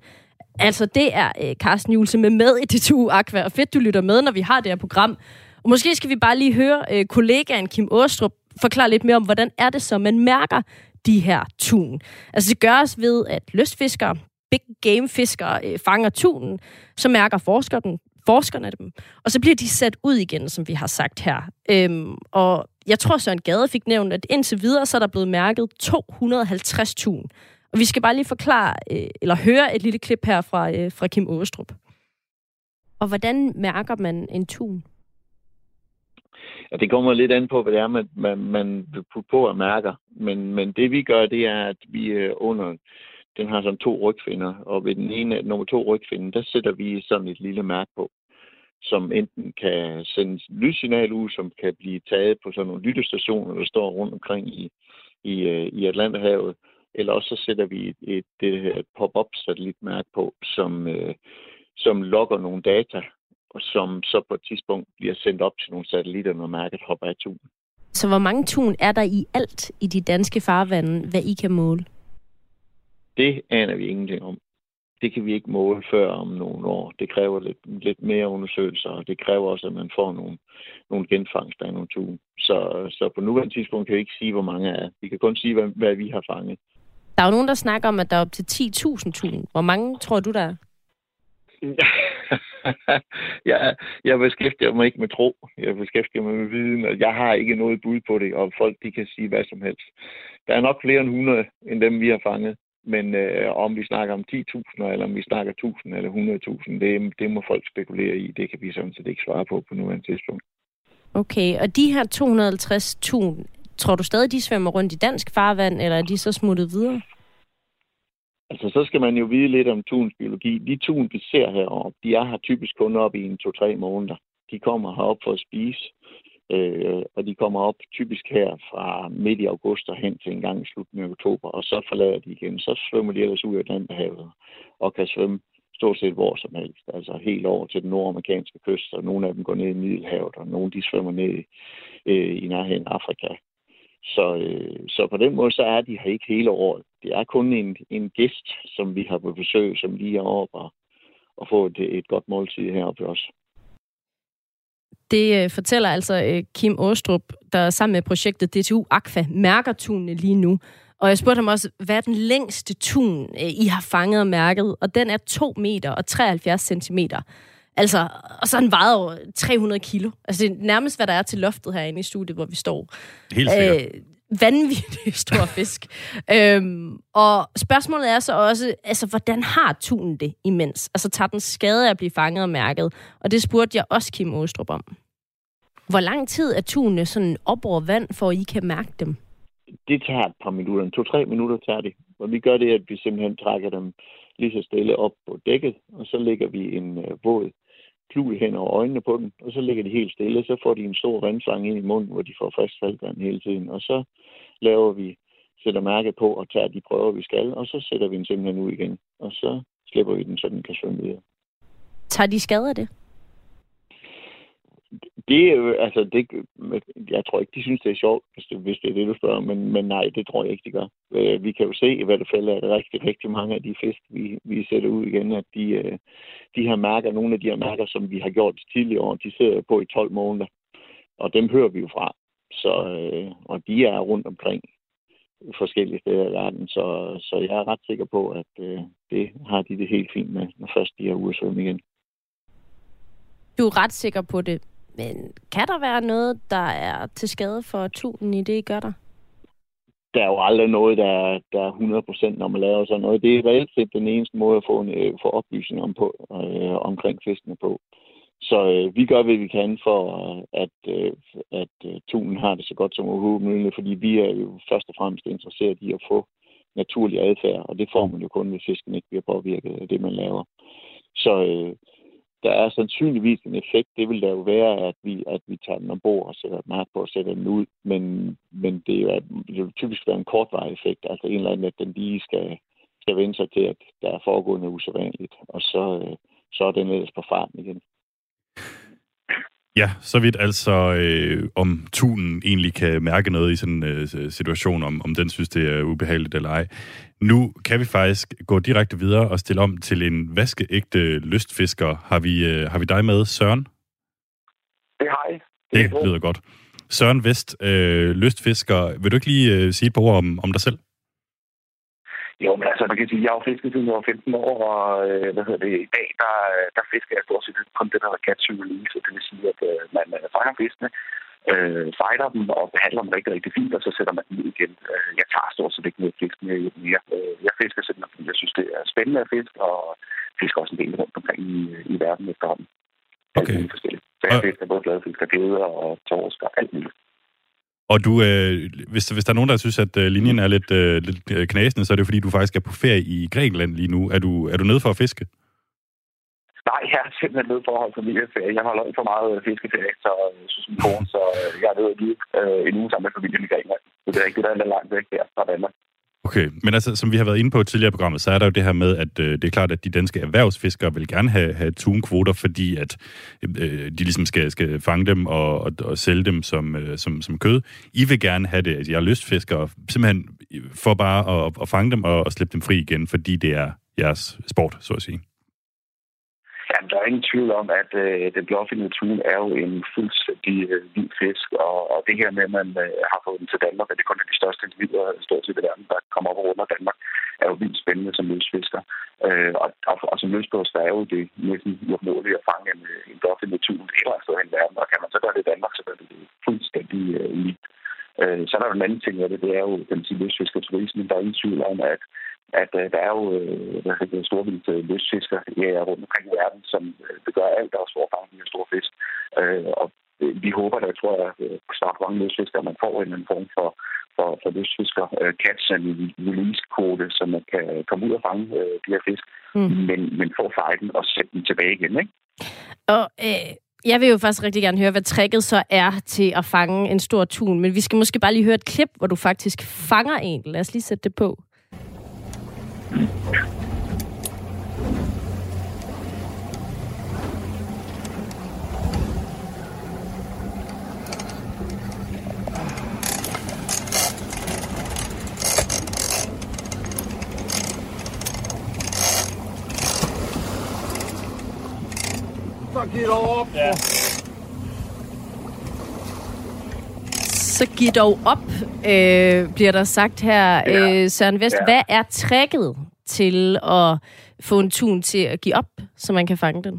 Altså, det er øh, Carsten Julse med med i DTU Aqua, og fedt, du lytter med, når vi har det her program. Og måske skal vi bare lige høre øh, kollegaen Kim Åstrup forklare lidt mere om, hvordan er det så, man mærker de her tun. Altså, det gøres ved, at lystfiskere, big game fiskere øh, fanger tunen, så mærker forskerne, forskerne dem, og så bliver de sat ud igen, som vi har sagt her. Øhm, og jeg tror, Søren Gade fik nævnt, at indtil videre, så er der blevet mærket 250 tun. Og vi skal bare lige forklare, øh, eller høre et lille klip her fra, øh, fra Kim Åstrup. Og hvordan mærker man en tun? Ja, det kommer lidt an på, hvad det er, man, man, man vil putte på og mærker. Men, men det vi gør, det er, at vi øh, under, den har sådan to rygfinder, og ved den ene, nummer to rygfinde, der sætter vi sådan et lille mærke på, som enten kan sende lyssignal ud, som kan blive taget på sådan nogle lyttestationer, der står rundt omkring i, i, øh, i Atlanterhavet, eller også så sætter vi et, et, et, et pop-up satellitmærke på, som, øh, som logger nogle data, som så på et tidspunkt bliver sendt op til nogle satellitter, når mærket hopper af tunen. Så hvor mange tun er der i alt i de danske farvande, hvad I kan måle? Det aner vi ingenting om. Det kan vi ikke måle før om nogle år. Det kræver lidt, lidt mere undersøgelser, og det kræver også, at man får nogle, nogle genfangster af nogle tun. Så, så på nuværende tidspunkt kan vi ikke sige, hvor mange er. Vi kan kun sige, hvad, hvad vi har fanget. Der er jo nogen, der snakker om, at der er op til 10.000 tun. Hvor mange tror du, der er? [laughs] jeg, jeg beskæftiger mig ikke med tro. Jeg beskæftiger mig med viden, og jeg har ikke noget bud på det, og folk de kan sige hvad som helst. Der er nok flere end 100, end dem vi har fanget. Men øh, om vi snakker om 10.000, eller om vi snakker 1.000 eller 100.000, det, det må folk spekulere i. Det kan vi sådan set ikke svare på på nuværende tidspunkt. Okay, og de her 250 tun, tror du stadig, de svømmer rundt i dansk farvand, eller er de så smuttet videre? Altså, så skal man jo vide lidt om tuns biologi. De tun, vi ser heroppe, de er her typisk kun op i en to-tre måneder. De kommer herop for at spise, øh, og de kommer op typisk her fra midt i august og hen til en gang i slutningen af oktober, og så forlader de igen. Så svømmer de ellers ud af Atlanterhavet og kan svømme stort set hvor som helst. Altså helt over til den nordamerikanske kyst, og nogle af dem går ned i Middelhavet, og nogle de svømmer ned øh, i nærheden af Afrika. Så, øh, så på den måde, så er de her ikke hele året. Det er kun en, en gæst, som vi har på besøg, som lige er oppe og, og få et, et godt måltid heroppe også. Det øh, fortæller altså øh, Kim Åstrup, der sammen med projektet DTU Aqua mærker tunene lige nu. Og jeg spurgte ham også, hvad er den længste tun, øh, I har fanget og mærket? Og den er 2 meter og 73 centimeter. Altså, og så den vejet over 300 kilo. Altså, det er nærmest, hvad der er til loftet herinde i studiet, hvor vi står. Helt sikkert. Øh, vanvittig [laughs] stor fisk. øhm, og spørgsmålet er så også, altså, hvordan har tunen det imens? Altså, tager den skade af at blive fanget og mærket? Og det spurgte jeg også Kim Åstrup om. Hvor lang tid er tunene sådan op over vand, for at I kan mærke dem? Det tager et par minutter. To-tre minutter tager det. Og vi gør det, at vi simpelthen trækker dem lige så stille op på dækket, og så lægger vi en øh, våd klud hen over øjnene på dem, og så ligger de helt stille. Så får de en stor vandslange ind i munden, hvor de får frisk saltvand hele tiden. Og så laver vi, sætter mærke på og tager de prøver, vi skal, og så sætter vi den simpelthen ud igen. Og så slipper vi den, så den kan svømme videre. Tager de skade af det? Det er altså, det, jeg tror ikke, de synes, det er sjovt, hvis det, hvis det er det, du spørger, men, men nej, det tror jeg ikke, de gør. Øh, vi kan jo se i hvert fald, at rigtig, rigtig mange af de fisk, vi, vi sætter ud igen, at de, øh, de her mærker, nogle af de her mærker, som vi har gjort tidligere år, de sidder på i 12 måneder, og dem hører vi jo fra. Så, øh, og de er rundt omkring forskellige steder i verden, så, så jeg er ret sikker på, at øh, det har de det helt fint med, når først de er ude at svømme igen. Du er ret sikker på det. Men kan der være noget, der er til skade for tunen i det, I gør der? Der er jo aldrig noget, der er, der er 100% når man laver sådan noget. Det er reelt set den eneste måde at få, en, øh, få oplysning om på, øh, omkring fiskene på. Så øh, vi gør, hvad vi kan for, at, øh, at øh, tunen har det så godt som overhovedet muligt, fordi vi er jo først og fremmest interesseret i at få naturlig adfærd, og det får man jo kun, hvis fisken ikke bliver påvirket af det, man laver. Så øh, der er sandsynligvis en effekt. Det vil der jo være, at vi, at vi tager den ombord og sætter mærke på og sætter den ud. Men, men det, er det vil typisk være en kortvarig effekt. Altså en eller anden, at den lige skal, skal vende sig til, at der er foregået noget usædvanligt. Og så, øh, så er den ellers på farten igen. Ja, så vidt altså, øh, om tunen egentlig kan mærke noget i sådan en øh, situation, om, om den synes, det er ubehageligt eller ej. Nu kan vi faktisk gå direkte videre og stille om til en vaskeægte lystfisker. Har vi, øh, har vi dig med, Søren? Det har jeg. Det, det lyder godt. Søren Vest, øh, lystfisker. Vil du ikke lige øh, sige et par ord om, om dig selv? Jo, men altså, man kan sige, jeg har jo fisket siden jeg var 15 år, og øh, hvad hedder det, i dag, der, der fisker jeg stort set kun det, der hedder catch-release, det vil sige, at øh, man øh, fanger fiskene, øh, fighter dem og behandler dem rigtig, rigtig fint, og så sætter man dem ud igen. Øh, jeg tager stort set ikke noget fisk mere i. Øh, jeg fisker simpelthen, fordi jeg synes, det er spændende at fiske, og fisker også en del rundt omkring i, i verden efterhånden. Okay. Så jeg fisker både glade fisk og geder og torsk og alt muligt. Og du, øh, hvis, hvis der er nogen, der synes, at øh, linjen er lidt, øh, lidt øh, knasende, så er det fordi, du faktisk er på ferie i Grækenland lige nu. Er du, er du nede for at fiske? Nej, jeg er simpelthen nede for at holde familieferie. Jeg holder ikke for meget øh, fiskeferie, så øh, jeg synes min kone, så jeg er nede lige øh, en uge sammen med familien i Grækenland. Så det er ikke det, der er langt væk her fra Danmark. Okay, men altså, som vi har været inde på tidligere i programmet, så er der jo det her med, at øh, det er klart, at de danske erhvervsfiskere vil gerne have, have tunkvoter, fordi at øh, øh, de ligesom skal, skal fange dem og, og, og sælge dem som, øh, som, som kød. I vil gerne have det, altså jeg er lystfiskere, simpelthen for bare at, at fange dem og, og slippe dem fri igen, fordi det er jeres sport, så at sige. Jamen, der er ingen tvivl om, at øh, den blåfindede tun er jo en fuldstændig øh, vild fisk, og, og det her med, at man øh, har fået den til Danmark, og det er kun de største individer, stort set i verden, der kommer op og runder Danmark, er jo vildt spændende som løsfisker. Øh, og, og, og som løsbåster er jo det næsten uopnåeligt at fange en, en blåfindet tun et eller andet sted i verden, og kan man så gøre det i Danmark, så gør det fuldstændig øh, unikt. Øh, så er der jo en anden ting af det, det er jo den sige løsfiskerturisme. Der er ingen tvivl om, at at øh, der er jo øh, hvad hedder, storvildt øh, løsfisker ja, rundt omkring i verden, som øh, gøre alt, der er stor fange med store fisk. Øh, og øh, vi håber, at jeg tror, at øh, snart mange løsfiskere, man får en eller anden form for, for, for løsfisker øh, catch and release-kode, så man kan komme ud og fange øh, de her fisk, mm. men, men får fejlen og sætte dem tilbage igen, ikke? Og øh, jeg vil jo faktisk rigtig gerne høre, hvad tricket så er til at fange en stor tun, men vi skal måske bare lige høre et klip, hvor du faktisk fanger en. Lad os lige sætte det på. Så giv dog op. Ja. Så giv dog op, øh, bliver der sagt her. Ja. Øh, Søren Vest, ja. hvad er tricket til at få en tun til at give op, så man kan fange den?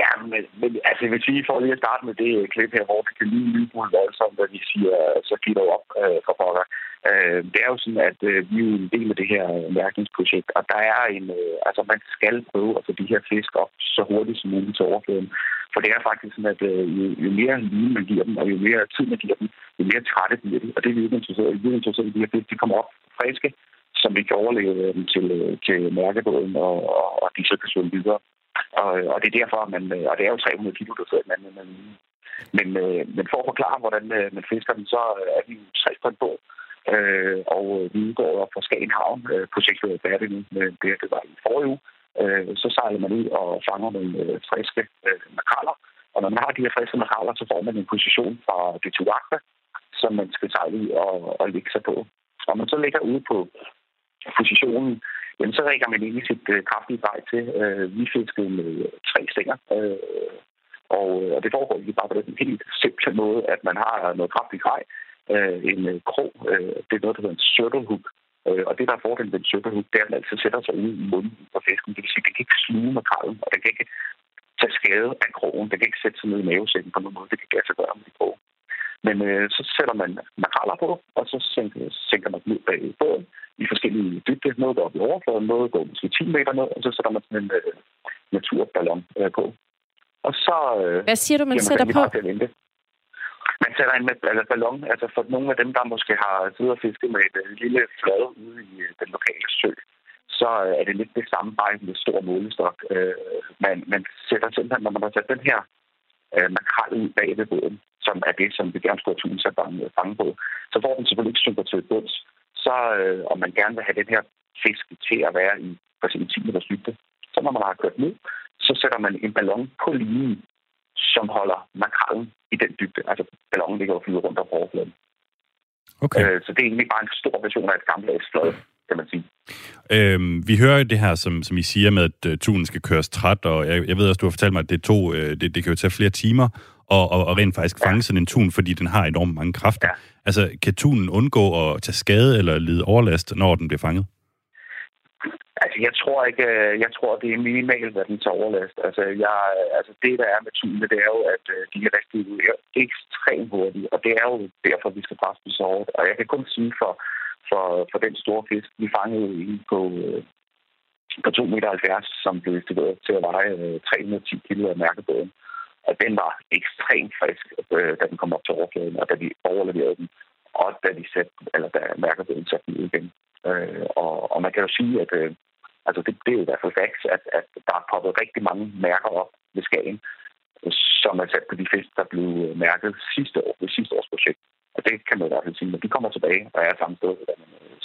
Ja, men, men altså, jeg vil sige, for lige at starte med det klip her, hvor det kan lige lydbrud voldsomt, hvad vi siger, så giv dog op øh, for pokker. Øh, det er jo sådan, at øh, vi er en del af det her mærkningsprojekt, og der er en, øh, altså man skal prøve at få de her fisk op så hurtigt som muligt til overfladen. For det er faktisk sådan, at øh, jo, jo mere lige man giver dem, og jo mere tid man giver dem, jo mere trætte bliver de. Og det er vi ikke interesseret i. Vi er interesseret i, at de kommer op friske, som vi kan overleve dem til, øh, til mærkebåden, og, og, og de så kan svømme videre. Og, øh, og det er derfor, man, og det er jo 300 kilo, der sidder man, men, men, men for at forklare, hvordan man fisker dem, så er vi tre på en båd. Øh, og vi udgår op fra Skagen Havn. Øh, projektet er færdigt nu, men det, det var i forrige uge. Øh, så sejler man ud og fanger nogle øh, friske øh. Og når man har de her friske makraller, så får man en position fra det tuakta, som man skal sejle ud og, og lægge sig på. Og man så ligger ude på positionen, jamen så rækker man egentlig sit øh, kraftige vej til. Øh, vi fiskede med tre stænger, øh, og, øh, og det foregår ikke bare på den helt simple måde, at man har noget kraftigt grej, øh, en øh, krog. Øh, det er noget, der hedder en circle hook. Øh, og det, der er fordelen ved en hook, det er, at man altid sætter sig ude i munden på fisken. Det vil sige, at den kan ikke sluge med krallen, og den kan ikke tage skade af krogen. Den kan ikke sætte sig ned i mavesækken på nogen måde. Det kan ikke gøre med krog. Men øh, så sætter man makraller på, og så sænker, sænker man ned bag båden i forskellige dybde. Noget går op i overfladen, noget går måske 10 meter ned, og så sætter man sådan en øh, naturballon øh, på. Og så... Øh, Hvad siger du, man sætter på? Man sætter en altså ballon, altså for nogle af dem, der måske har siddet og fisket med et øh, lille flade ude i øh, den lokale sø, så øh, er det lidt det samme, bare med stor målestok. man, man sætter simpelthen, når man har sat den her makrel ud bag ved båden, som er det, som vi gerne skulle have tusind at fange på, så får den selvfølgelig ikke synker til bunds. Så om man gerne vil have den her fisk til at være i for eksempel 10 meters dybde, så når man har kørt ned, så sætter man en ballon på linjen, som holder makrallen i den dybde. Altså ballonen ligger og flyder rundt på overfladen. Okay. Øh, så det er egentlig bare en stor version af et gammeldags flad, kan man sige. Øhm, vi hører det her, som, som I siger med, at uh, tunen skal køres træt, og jeg, jeg ved også, du har fortalt mig, at det, tog, uh, det, det kan jo tage flere timer og, og, og rent faktisk fange ja. sådan en tun, fordi den har enormt mange kræfter. Ja. Altså, kan tunen undgå at tage skade eller lide overlast, når den bliver fanget? Altså, jeg tror ikke, øh, jeg tror, det er minimalt, hvad den tager overlast. Altså, jeg, altså det, der er med tunene, det er jo, at øh, de er rigtig ekstremt hurtige, og det er jo derfor, vi skal passe dem så hårdt. Og jeg kan kun sige for, for, for den store fisk, vi fangede i på, øh, på 2,70 meter, som blev estimeret til at veje 310 kilo af mærkebåden. Og den var ekstremt frisk, da den kom op til overfladen, og da vi overleverede den, og da de satte, eller da mærkebåden satte den ud igen. Øh, og, og man kan jo sige, at øh, altså det, det er jo i hvert fald facts, at, at der er poppet rigtig mange mærker op ved Skagen, som er sat på de fisk, der blev mærket sidste år, ved sidste års projekt. Og det kan man i hvert fald sige, når de kommer tilbage og er samme sted,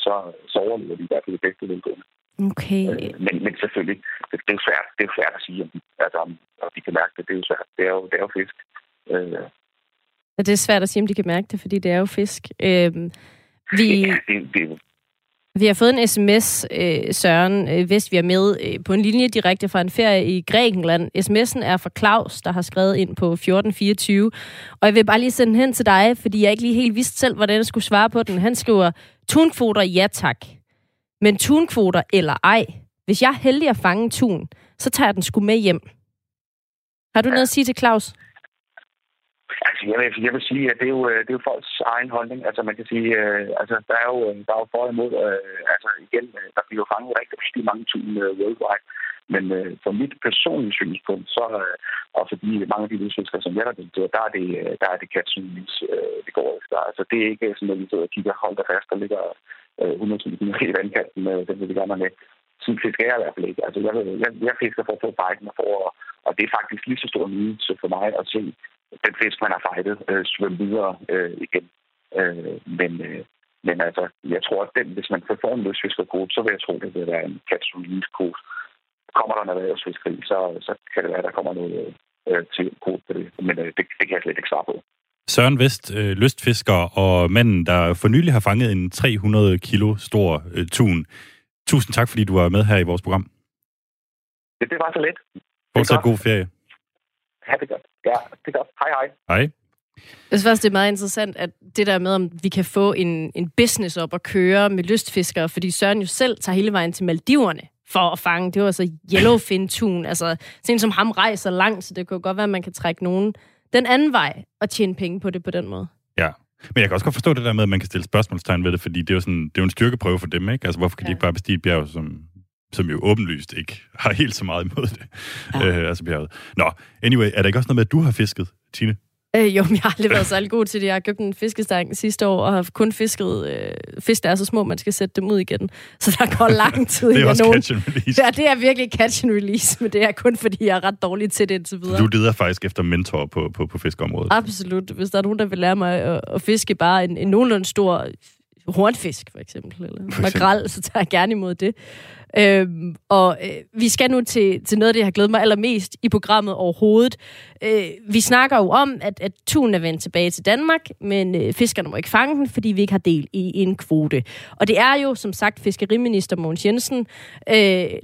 så, så overlever de i hvert fald det bedste velgående. Okay. Øh, men, men selvfølgelig, det, det, er jo svært, det er jo svært at sige, om de, altså, om, om de kan mærke det. Det er jo svært. Det er jo, det er jo fisk. Øh. Ja, det er svært at sige, om de kan mærke det, fordi det er jo fisk. Øh, vi... Ja, det, det, vi har fået en sms, øh, Søren øh, Vest, vi er med øh, på en linje direkte fra en ferie i Grækenland. SMS'en er fra Claus, der har skrevet ind på 1424. Og jeg vil bare lige sende den hen til dig, fordi jeg ikke lige helt vidste selv, hvordan jeg skulle svare på den. Han skriver, tunkvoter, ja tak. Men tunkvoter eller ej. Hvis jeg er heldig at fange en tun, så tager jeg den sgu med hjem. Har du noget at sige til Claus? Altså, jeg vil, jeg vil sige, at det er, jo, øh, det er jo folks egen holdning. Altså, man kan sige, øh, altså, der er jo, øh, der er jo for og imod. Øh, altså, igen, øh, der bliver jo fanget rigtig, rigtig mange tusind øh, worldwide. Men øh, for mit personlige synspunkt, så, øh, og fordi mange af de lysfiskere, som jeg har det, der er det, der er det katsynligvis, øh, det går efter. Altså, det er ikke sådan, at vi sidder og kigger, hold der fast, der ligger øh, 100 km i vandkanten, øh, den vil vi gerne have med. Sådan fisker jeg i hvert fald ikke. Altså, jeg, jeg, jeg fisker for at få bejden og for og det er faktisk lige så stor nydelse for mig at se den fisk, man har fejlet, øh, svømme videre øh, igen. Øh, men, øh, men altså, jeg tror, at den, hvis man får en løsfiskerkode, så vil jeg tro, at det vil være en catch-release-kode. Kommer der en erhvervsfiskeri, så, så kan det være, at der kommer noget øh, til kode på det. Men øh, det, det kan jeg slet ikke svare på. Søren Vest, øh, lystfisker og manden, der for nylig har fanget en 300 kilo stor øh, tun. Tusind tak, fordi du var med her i vores program. Det, det var så let. Fortsat god ferie. Ha' det godt. Ja, det er godt. Hej, hej. Hej. Jeg synes faktisk, det er meget interessant, at det der med, om vi kan få en, en business op at køre med lystfiskere, fordi Søren jo selv tager hele vejen til Maldiverne for at fange. Det var altså yellowfin-tun. Altså, sådan som ham rejser langt, så det kunne godt være, at man kan trække nogen den anden vej og tjene penge på det på den måde. Ja, men jeg kan også godt forstå det der med, at man kan stille spørgsmålstegn ved det, fordi det er jo, sådan, det er jo en styrkeprøve for dem, ikke? Altså, hvorfor kan ja. de ikke bare bestige et bjerg, som, som jo åbenlyst ikke [laughs] har helt så meget imod det, ja. øh, altså bjerget. Nå, anyway, er der ikke også noget med, at du har fisket, Tine? Øh, jo, men jeg har aldrig været særlig god til det. Jeg har købt en fiskestang sidste år, og har kun fisket øh, fisk, der er så små, man skal sætte dem ud igen. Så der går [laughs] lang tid. det er også nogen... catch and release. Ja, det er virkelig catch and release, men det er kun, fordi jeg er ret dårlig til det indtil videre. Du leder faktisk efter mentor på, på, på fiskeområdet. Absolut. Hvis der er nogen, der vil lære mig at, at fiske bare en, en nogenlunde stor hornfisk, for eksempel, eller makrel, så tager jeg gerne imod det. Øhm, og øh, vi skal nu til, til noget af det, jeg har glædet mig allermest i programmet overhovedet. Øh, vi snakker jo om, at, at tun er vendt tilbage til Danmark, men øh, fiskerne må ikke fange den, fordi vi ikke har del i en kvote. Og det er jo, som sagt, fiskeriminister Mogens Jensen, øh,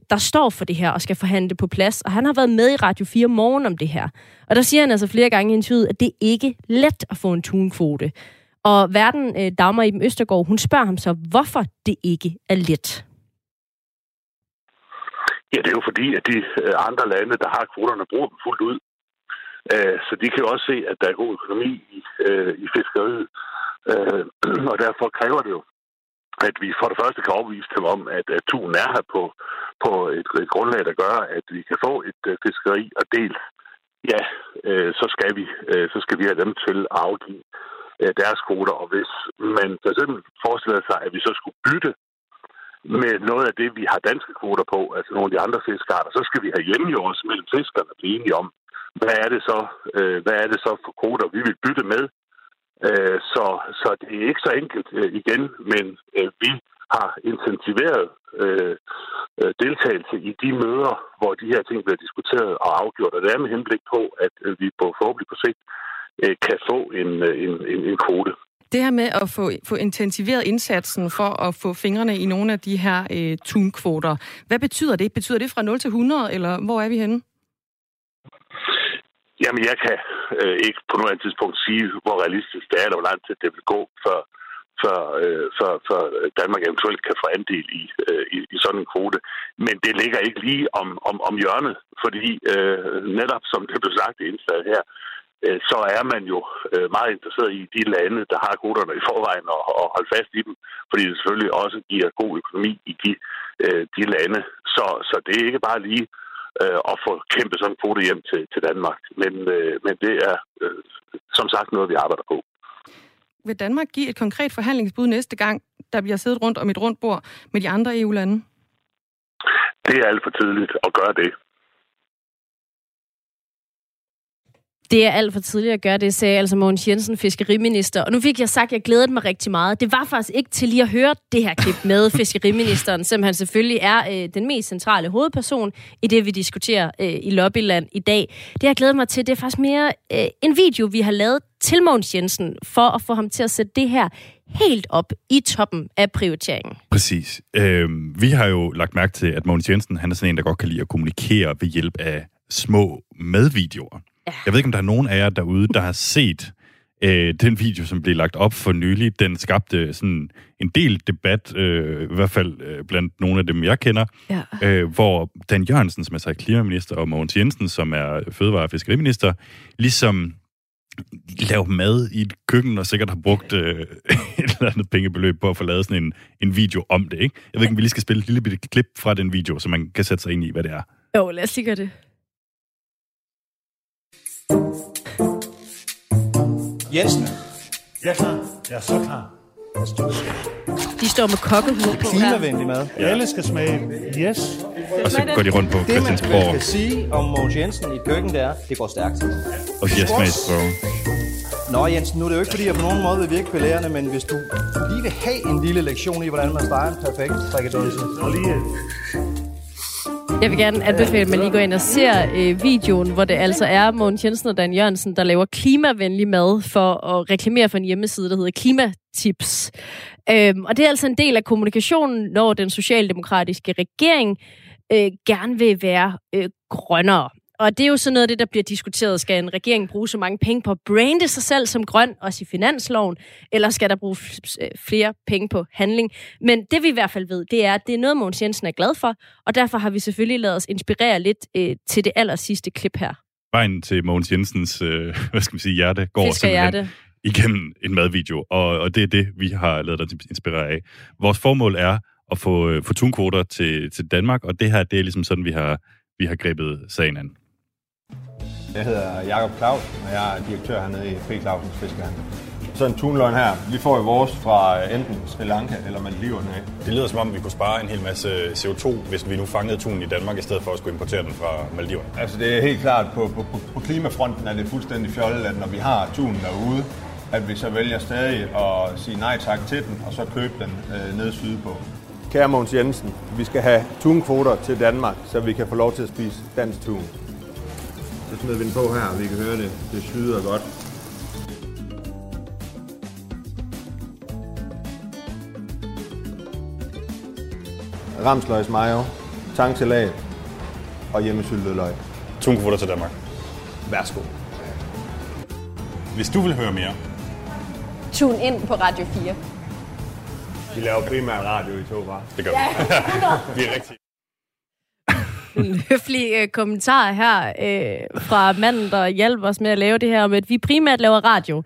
der står for det her og skal forhandle på plads. Og han har været med i Radio 4 morgen om det her. Og der siger han altså flere gange i interviewet, at det er ikke let at få en tunkvote. Og verden, øh, Dagmar Iben Østergaard, hun spørger ham så, hvorfor det ikke er let. Ja, det er jo fordi, at de øh, andre lande, der har kvoterne, bruger dem fuldt ud. Øh, så de kan jo også se, at der er god økonomi i, øh, i fiskeriet. [clears throat] Og derfor kræver det jo, at vi for det første kan overbevise dem om, at, at tuen er her på, på et, et grundlag, der gør, at vi kan få et fiskeri, og dels, ja, så skal vi, så skal vi have dem til at afgive deres kvoter. Og hvis man for eksempel forestiller sig, at vi så skulle bytte med noget af det, vi har danske kvoter på, altså nogle af de andre fiskarter, så skal vi have hjemmegjort mellem fiskerne og blive enige om, hvad er det så, øh, hvad er det så for kvoter, vi vil bytte med. Øh, så, så det er ikke så enkelt øh, igen, men øh, vi har intensiveret øh, øh, deltagelse i de møder, hvor de her ting bliver diskuteret og afgjort, og det er med henblik på, at øh, vi på forhåbentlig på sigt øh, kan få en, øh, en, en, en kvote. Det her med at få, få intensiveret indsatsen for at få fingrene i nogle af de her øh, tunkvoter, hvad betyder det? Betyder det fra 0 til 100, eller hvor er vi henne? Jamen, jeg kan øh, ikke på nuværende tidspunkt sige, hvor realistisk det er, eller hvor lang tid det vil gå, før, før, øh, før, før Danmark eventuelt kan få andel i, øh, i, i sådan en kvote. Men det ligger ikke lige om, om, om hjørnet, fordi øh, netop som det blev sagt i indslaget her, så er man jo øh, meget interesseret i de lande, der har kvoterne i forvejen, og, og holde fast i dem, fordi det selvfølgelig også giver god økonomi i de, øh, de lande. Så, så det er ikke bare lige at få kæmpet sådan en kvote hjem til, til Danmark, men, men det er som sagt noget, vi arbejder på. Vil Danmark give et konkret forhandlingsbud næste gang, der bliver siddet rundt om et rundt bord med de andre EU-lande? Det er alt for tidligt at gøre det. Det er alt for tidligt at gøre det, sagde altså Mogens Jensen, fiskeriminister. Og nu fik jeg sagt, at jeg glædede mig rigtig meget. Det var faktisk ikke til lige at høre det her klip med [laughs] fiskeriministeren, som han selvfølgelig er øh, den mest centrale hovedperson i det, vi diskuterer øh, i Lobbyland i dag. Det jeg glæder mig til, det er faktisk mere øh, en video, vi har lavet til Mogens Jensen, for at få ham til at sætte det her helt op i toppen af prioriteringen. Præcis. Øh, vi har jo lagt mærke til, at Mogens Jensen han er sådan en, der godt kan lide at kommunikere ved hjælp af små medvideoer. Ja. Jeg ved ikke, om der er nogen af jer derude, der har set øh, den video, som blev lagt op for nylig. Den skabte sådan en del debat, øh, i hvert fald øh, blandt nogle af dem, jeg kender, ja. øh, hvor Dan Jørgensen, som er så klimaminister, og Mogens Jensen, som er fødevare- og fiskeriminister, ligesom lave mad i et køkken, og sikkert har brugt øh, [laughs] et eller andet pengebeløb på at få lavet sådan en, en video om det, ikke? Jeg ved ikke, om vi lige skal spille et lille bitte klip fra den video, så man kan sætte sig ind i, hvad det er. Jo, lad os lige gøre det. Jensen. Jeg er klar. Jeg er så klar. De står med kokkehud på her. Klimavenlig mad. Ja. Alle skal smage. Yes. Og så går de rundt på Det, man, man Christiansborg skal sige om Mogens Jensen i køkken, det er, det går stærkt. og giver smagsprøve. Nå Jensen, nu er det jo ikke fordi, jeg på nogen måde vil virke belærende, men hvis du lige vil have en lille lektion i, hvordan man steger en perfekt frikadelse. Og lige jeg vil gerne anbefale, at man lige går ind og ser øh, videoen, hvor det altså er Mogens Jensen og Dan Jørgensen, der laver klimavenlig mad for at reklamere for en hjemmeside, der hedder Klimatips. Øhm, og det er altså en del af kommunikationen, når den socialdemokratiske regering øh, gerne vil være øh, grønnere. Og det er jo sådan noget af det, der bliver diskuteret. Skal en regering bruge så mange penge på at brande sig selv som grøn, også i finansloven, eller skal der bruge flere penge på handling? Men det vi i hvert fald ved, det er, at det er noget, Mogens Jensen er glad for, og derfor har vi selvfølgelig lavet os inspirere lidt øh, til det aller sidste klip her. Vejen til Mogens Jensens, øh, hvad skal man sige, hjerte går Fiskerhjerte. simpelthen igennem en madvideo, og, og det er det, vi har lavet dig inspirere af. Vores formål er at få, øh, få tunkvoter til, til Danmark, og det her, det er ligesom sådan, vi har, vi har grebet sagen an. Jeg hedder Jakob Claus, og jeg er direktør hernede i P. Clausens Fiskehandel. Så en tunløgn her. Vi får jo vores fra enten Sri Lanka eller Maldiverne af. Det lyder som om, vi kunne spare en hel masse CO2, hvis vi nu fangede tunen i Danmark, i stedet for at skulle importere den fra Maldiverne. Altså det er helt klart, på, på, på, på klimafronten er det fuldstændig fjollet, at når vi har tunen derude, at vi så vælger stadig at sige nej tak til den, og så købe den øh, nede sydpå. Kære Mogens Jensen, vi skal have tunkvoter til Danmark, så vi kan få lov til at spise dansk tun. Så smider vi den på her, og vi kan høre det. Det syder godt. Ramsløgs mayo, tangsalat og hjemmesyltet løg. Tunkvoter til Danmark. Værsgo. Hvis du vil høre mere, Tune ind på Radio 4. Vi laver primært radio i to, var. Det gør Ja, vi. [laughs] vi er rigtig en høflig øh, kommentar her øh, fra manden, der hjælper os med at lave det her, om at vi primært laver radio.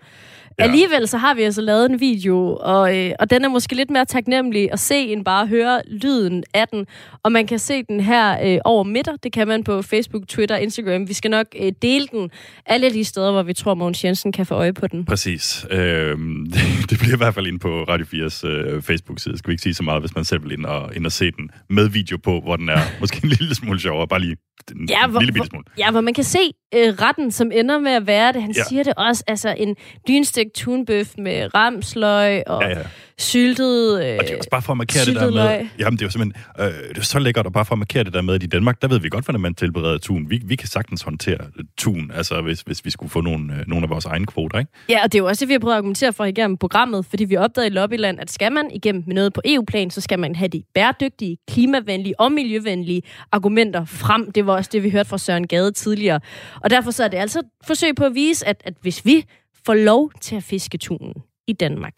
Ja. Alligevel så har vi altså lavet en video, og, øh, og den er måske lidt mere taknemmelig at se, end bare at høre lyden af den. Og man kan se den her øh, over midter. Det kan man på Facebook, Twitter, Instagram. Vi skal nok øh, dele den alle de steder, hvor vi tror, Mogens Jensen kan få øje på den. Præcis. Det, [laughs] det bliver i hvert fald ind på Radio 4's øh, Facebook-side. Skal vi ikke sige så meget, hvis man selv vil ind og, ind og se den med video på, hvor den er måske en lille smule sjovere. Bare lige en Ja, hvor, lille bitte smule. ja, hvor man kan se øh, retten, som ender med at være det. Han Ja. siger det også, altså en dynstegt tunbøf med ramsløg og ja. ja. Syltet øh, Og det er også bare for at markere det der med... løg. Jamen, det er jo simpelthen... Øh, det er så lækkert, og bare for at markere det der med, at i Danmark, der ved vi godt, hvordan man tilbereder tun. Vi, vi kan sagtens håndtere tun, altså hvis, hvis vi skulle få nogle, øh, nogle af vores egne kvoter, ikke? Ja, og det er jo også det, vi har prøvet at argumentere for igennem programmet, fordi vi opdagede i Lobbyland, at skal man igennem med noget på EU-plan, så skal man have de bæredygtige, klimavenlige og miljøvenlige argumenter frem. Det var også det, vi hørte fra Søren Gade tidligere. Og derfor så er det altså et forsøg på at vise, at, at hvis vi får lov til at fiske tunen i Danmark,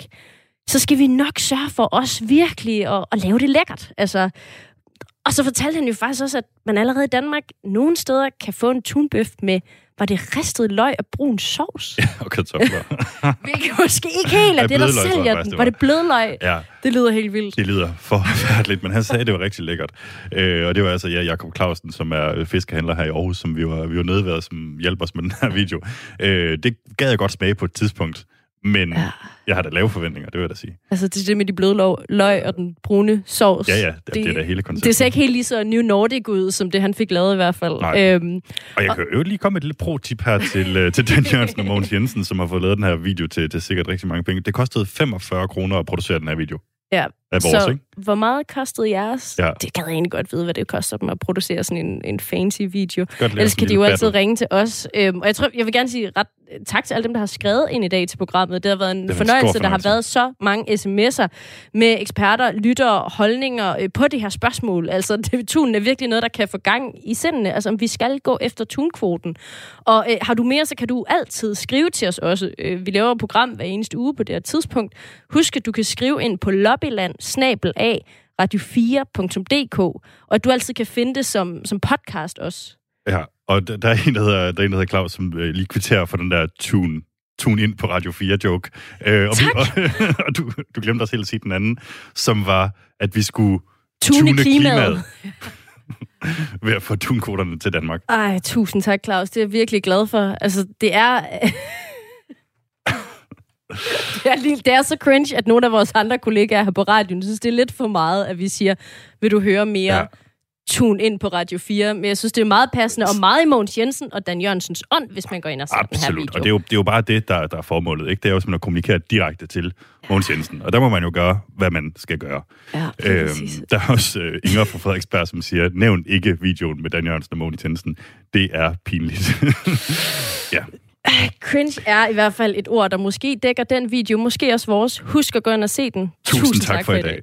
så skal vi nok sørge for os virkelig at, at lave det lækkert. Altså, og så fortalte han jo faktisk også, at man allerede i Danmark nogle steder kan få en tunbøf med, var det ristet løg og brun sovs? Og kartofler. [laughs] Hvilket måske ikke helt er Ja, det, der sælger den. Var var. det blødløg? ja. Det lyder helt vildt. Det lyder forfærdeligt, men han sagde, at det var rigtig lækkert. Øh, og det var altså ja, Jakob Clausen, som er fiskehandler her i Aarhus, som vi var, vi var nede ved, som hjalp os med den her video. Øh, det gad jeg godt smage på et tidspunkt, Men ja. jeg har da lave forventninger, det vil jeg da sige. Altså, det er det med de bløde løg, løg og den brune sovs. Ja, ja, det, det er da hele konceptet. Det ser ikke helt lige så New Nordic ud, som det han fik lavet i hvert fald. Nej. Øhm, Og jeg kan jo lige komme med et lille pro-tip her til, uh, til Dan Jørgensen og Mogens Jensen, som har fået lavet den her video til, til sikkert rigtig mange penge. Det kostede 45 kroner at producere den her video. ja. Af vores, så ikke? hvor meget kostede jeres? Ja. Det gad jeg egentlig godt vide, hvad det koster dem at producere sådan en, en fancy video. Godt Ellers kan de jo altid ringe til os. Øhm, og jeg tror, jeg vil gerne sige ret tak til alle dem, der har skrevet ind i dag til programmet. Det har været en Det en fornøjelse. Der har været så mange sms'er med eksperter, lyttere, holdninger øh, på det her spørgsmål. Altså, [laughs] det, tunen er virkelig noget, der kan få gang i sindene. Altså, om vi skal gå efter tunkvoten. Og øh, har du mere, så kan du altid skrive til os også. Øh, vi laver et program hver eneste uge på det her tidspunkt. Husk, at du kan skrive ind på lobbyland radio4.dk, og at du altid kan finde det som, som podcast også. Ja, og der, der, er en, der hedder, der er en, der hedder Claus, som øh, lige kvitterer for den der tune, tune ind på Radio 4-joke. Øh, og, vi, og, [laughs] og du, du glemte også helt at sige den anden, som var, at vi skulle Tune klimaet. [laughs] ved at få tunkvoterne til Danmark. Ej, tusind tak, Claus. Det er jeg virkelig glad for. Altså, det er... det, er lige, det er så cringe, at nogle af vores andre kollegaer her på radioen synes, det er lidt for meget, at vi siger, vil du høre mere ja. tune ind på Radio 4? Men jeg synes, det er meget passende, og meget i Mogens Jensen og Dan Jørgensens ånd, hvis man går ind og ser den her Absolut, video. og det er, jo, det er jo bare det, der, der er formålet. Ikke? Det er jo simpelthen at kommunikere direkte til Mogens Jensen. Og der må man jo gøre, hvad man skal gøre. Ja, øhm, der er også øh, Inger fra Frederiksberg, som siger, nævn ikke videoen med Dan Jørgensen og Mogens Jensen. Det er pinligt. [laughs] ja. Cringe er i hvert fald et ord, der måske dækker den video, måske også vores. Husk at gå ind og se den. Tusind tak for i dag.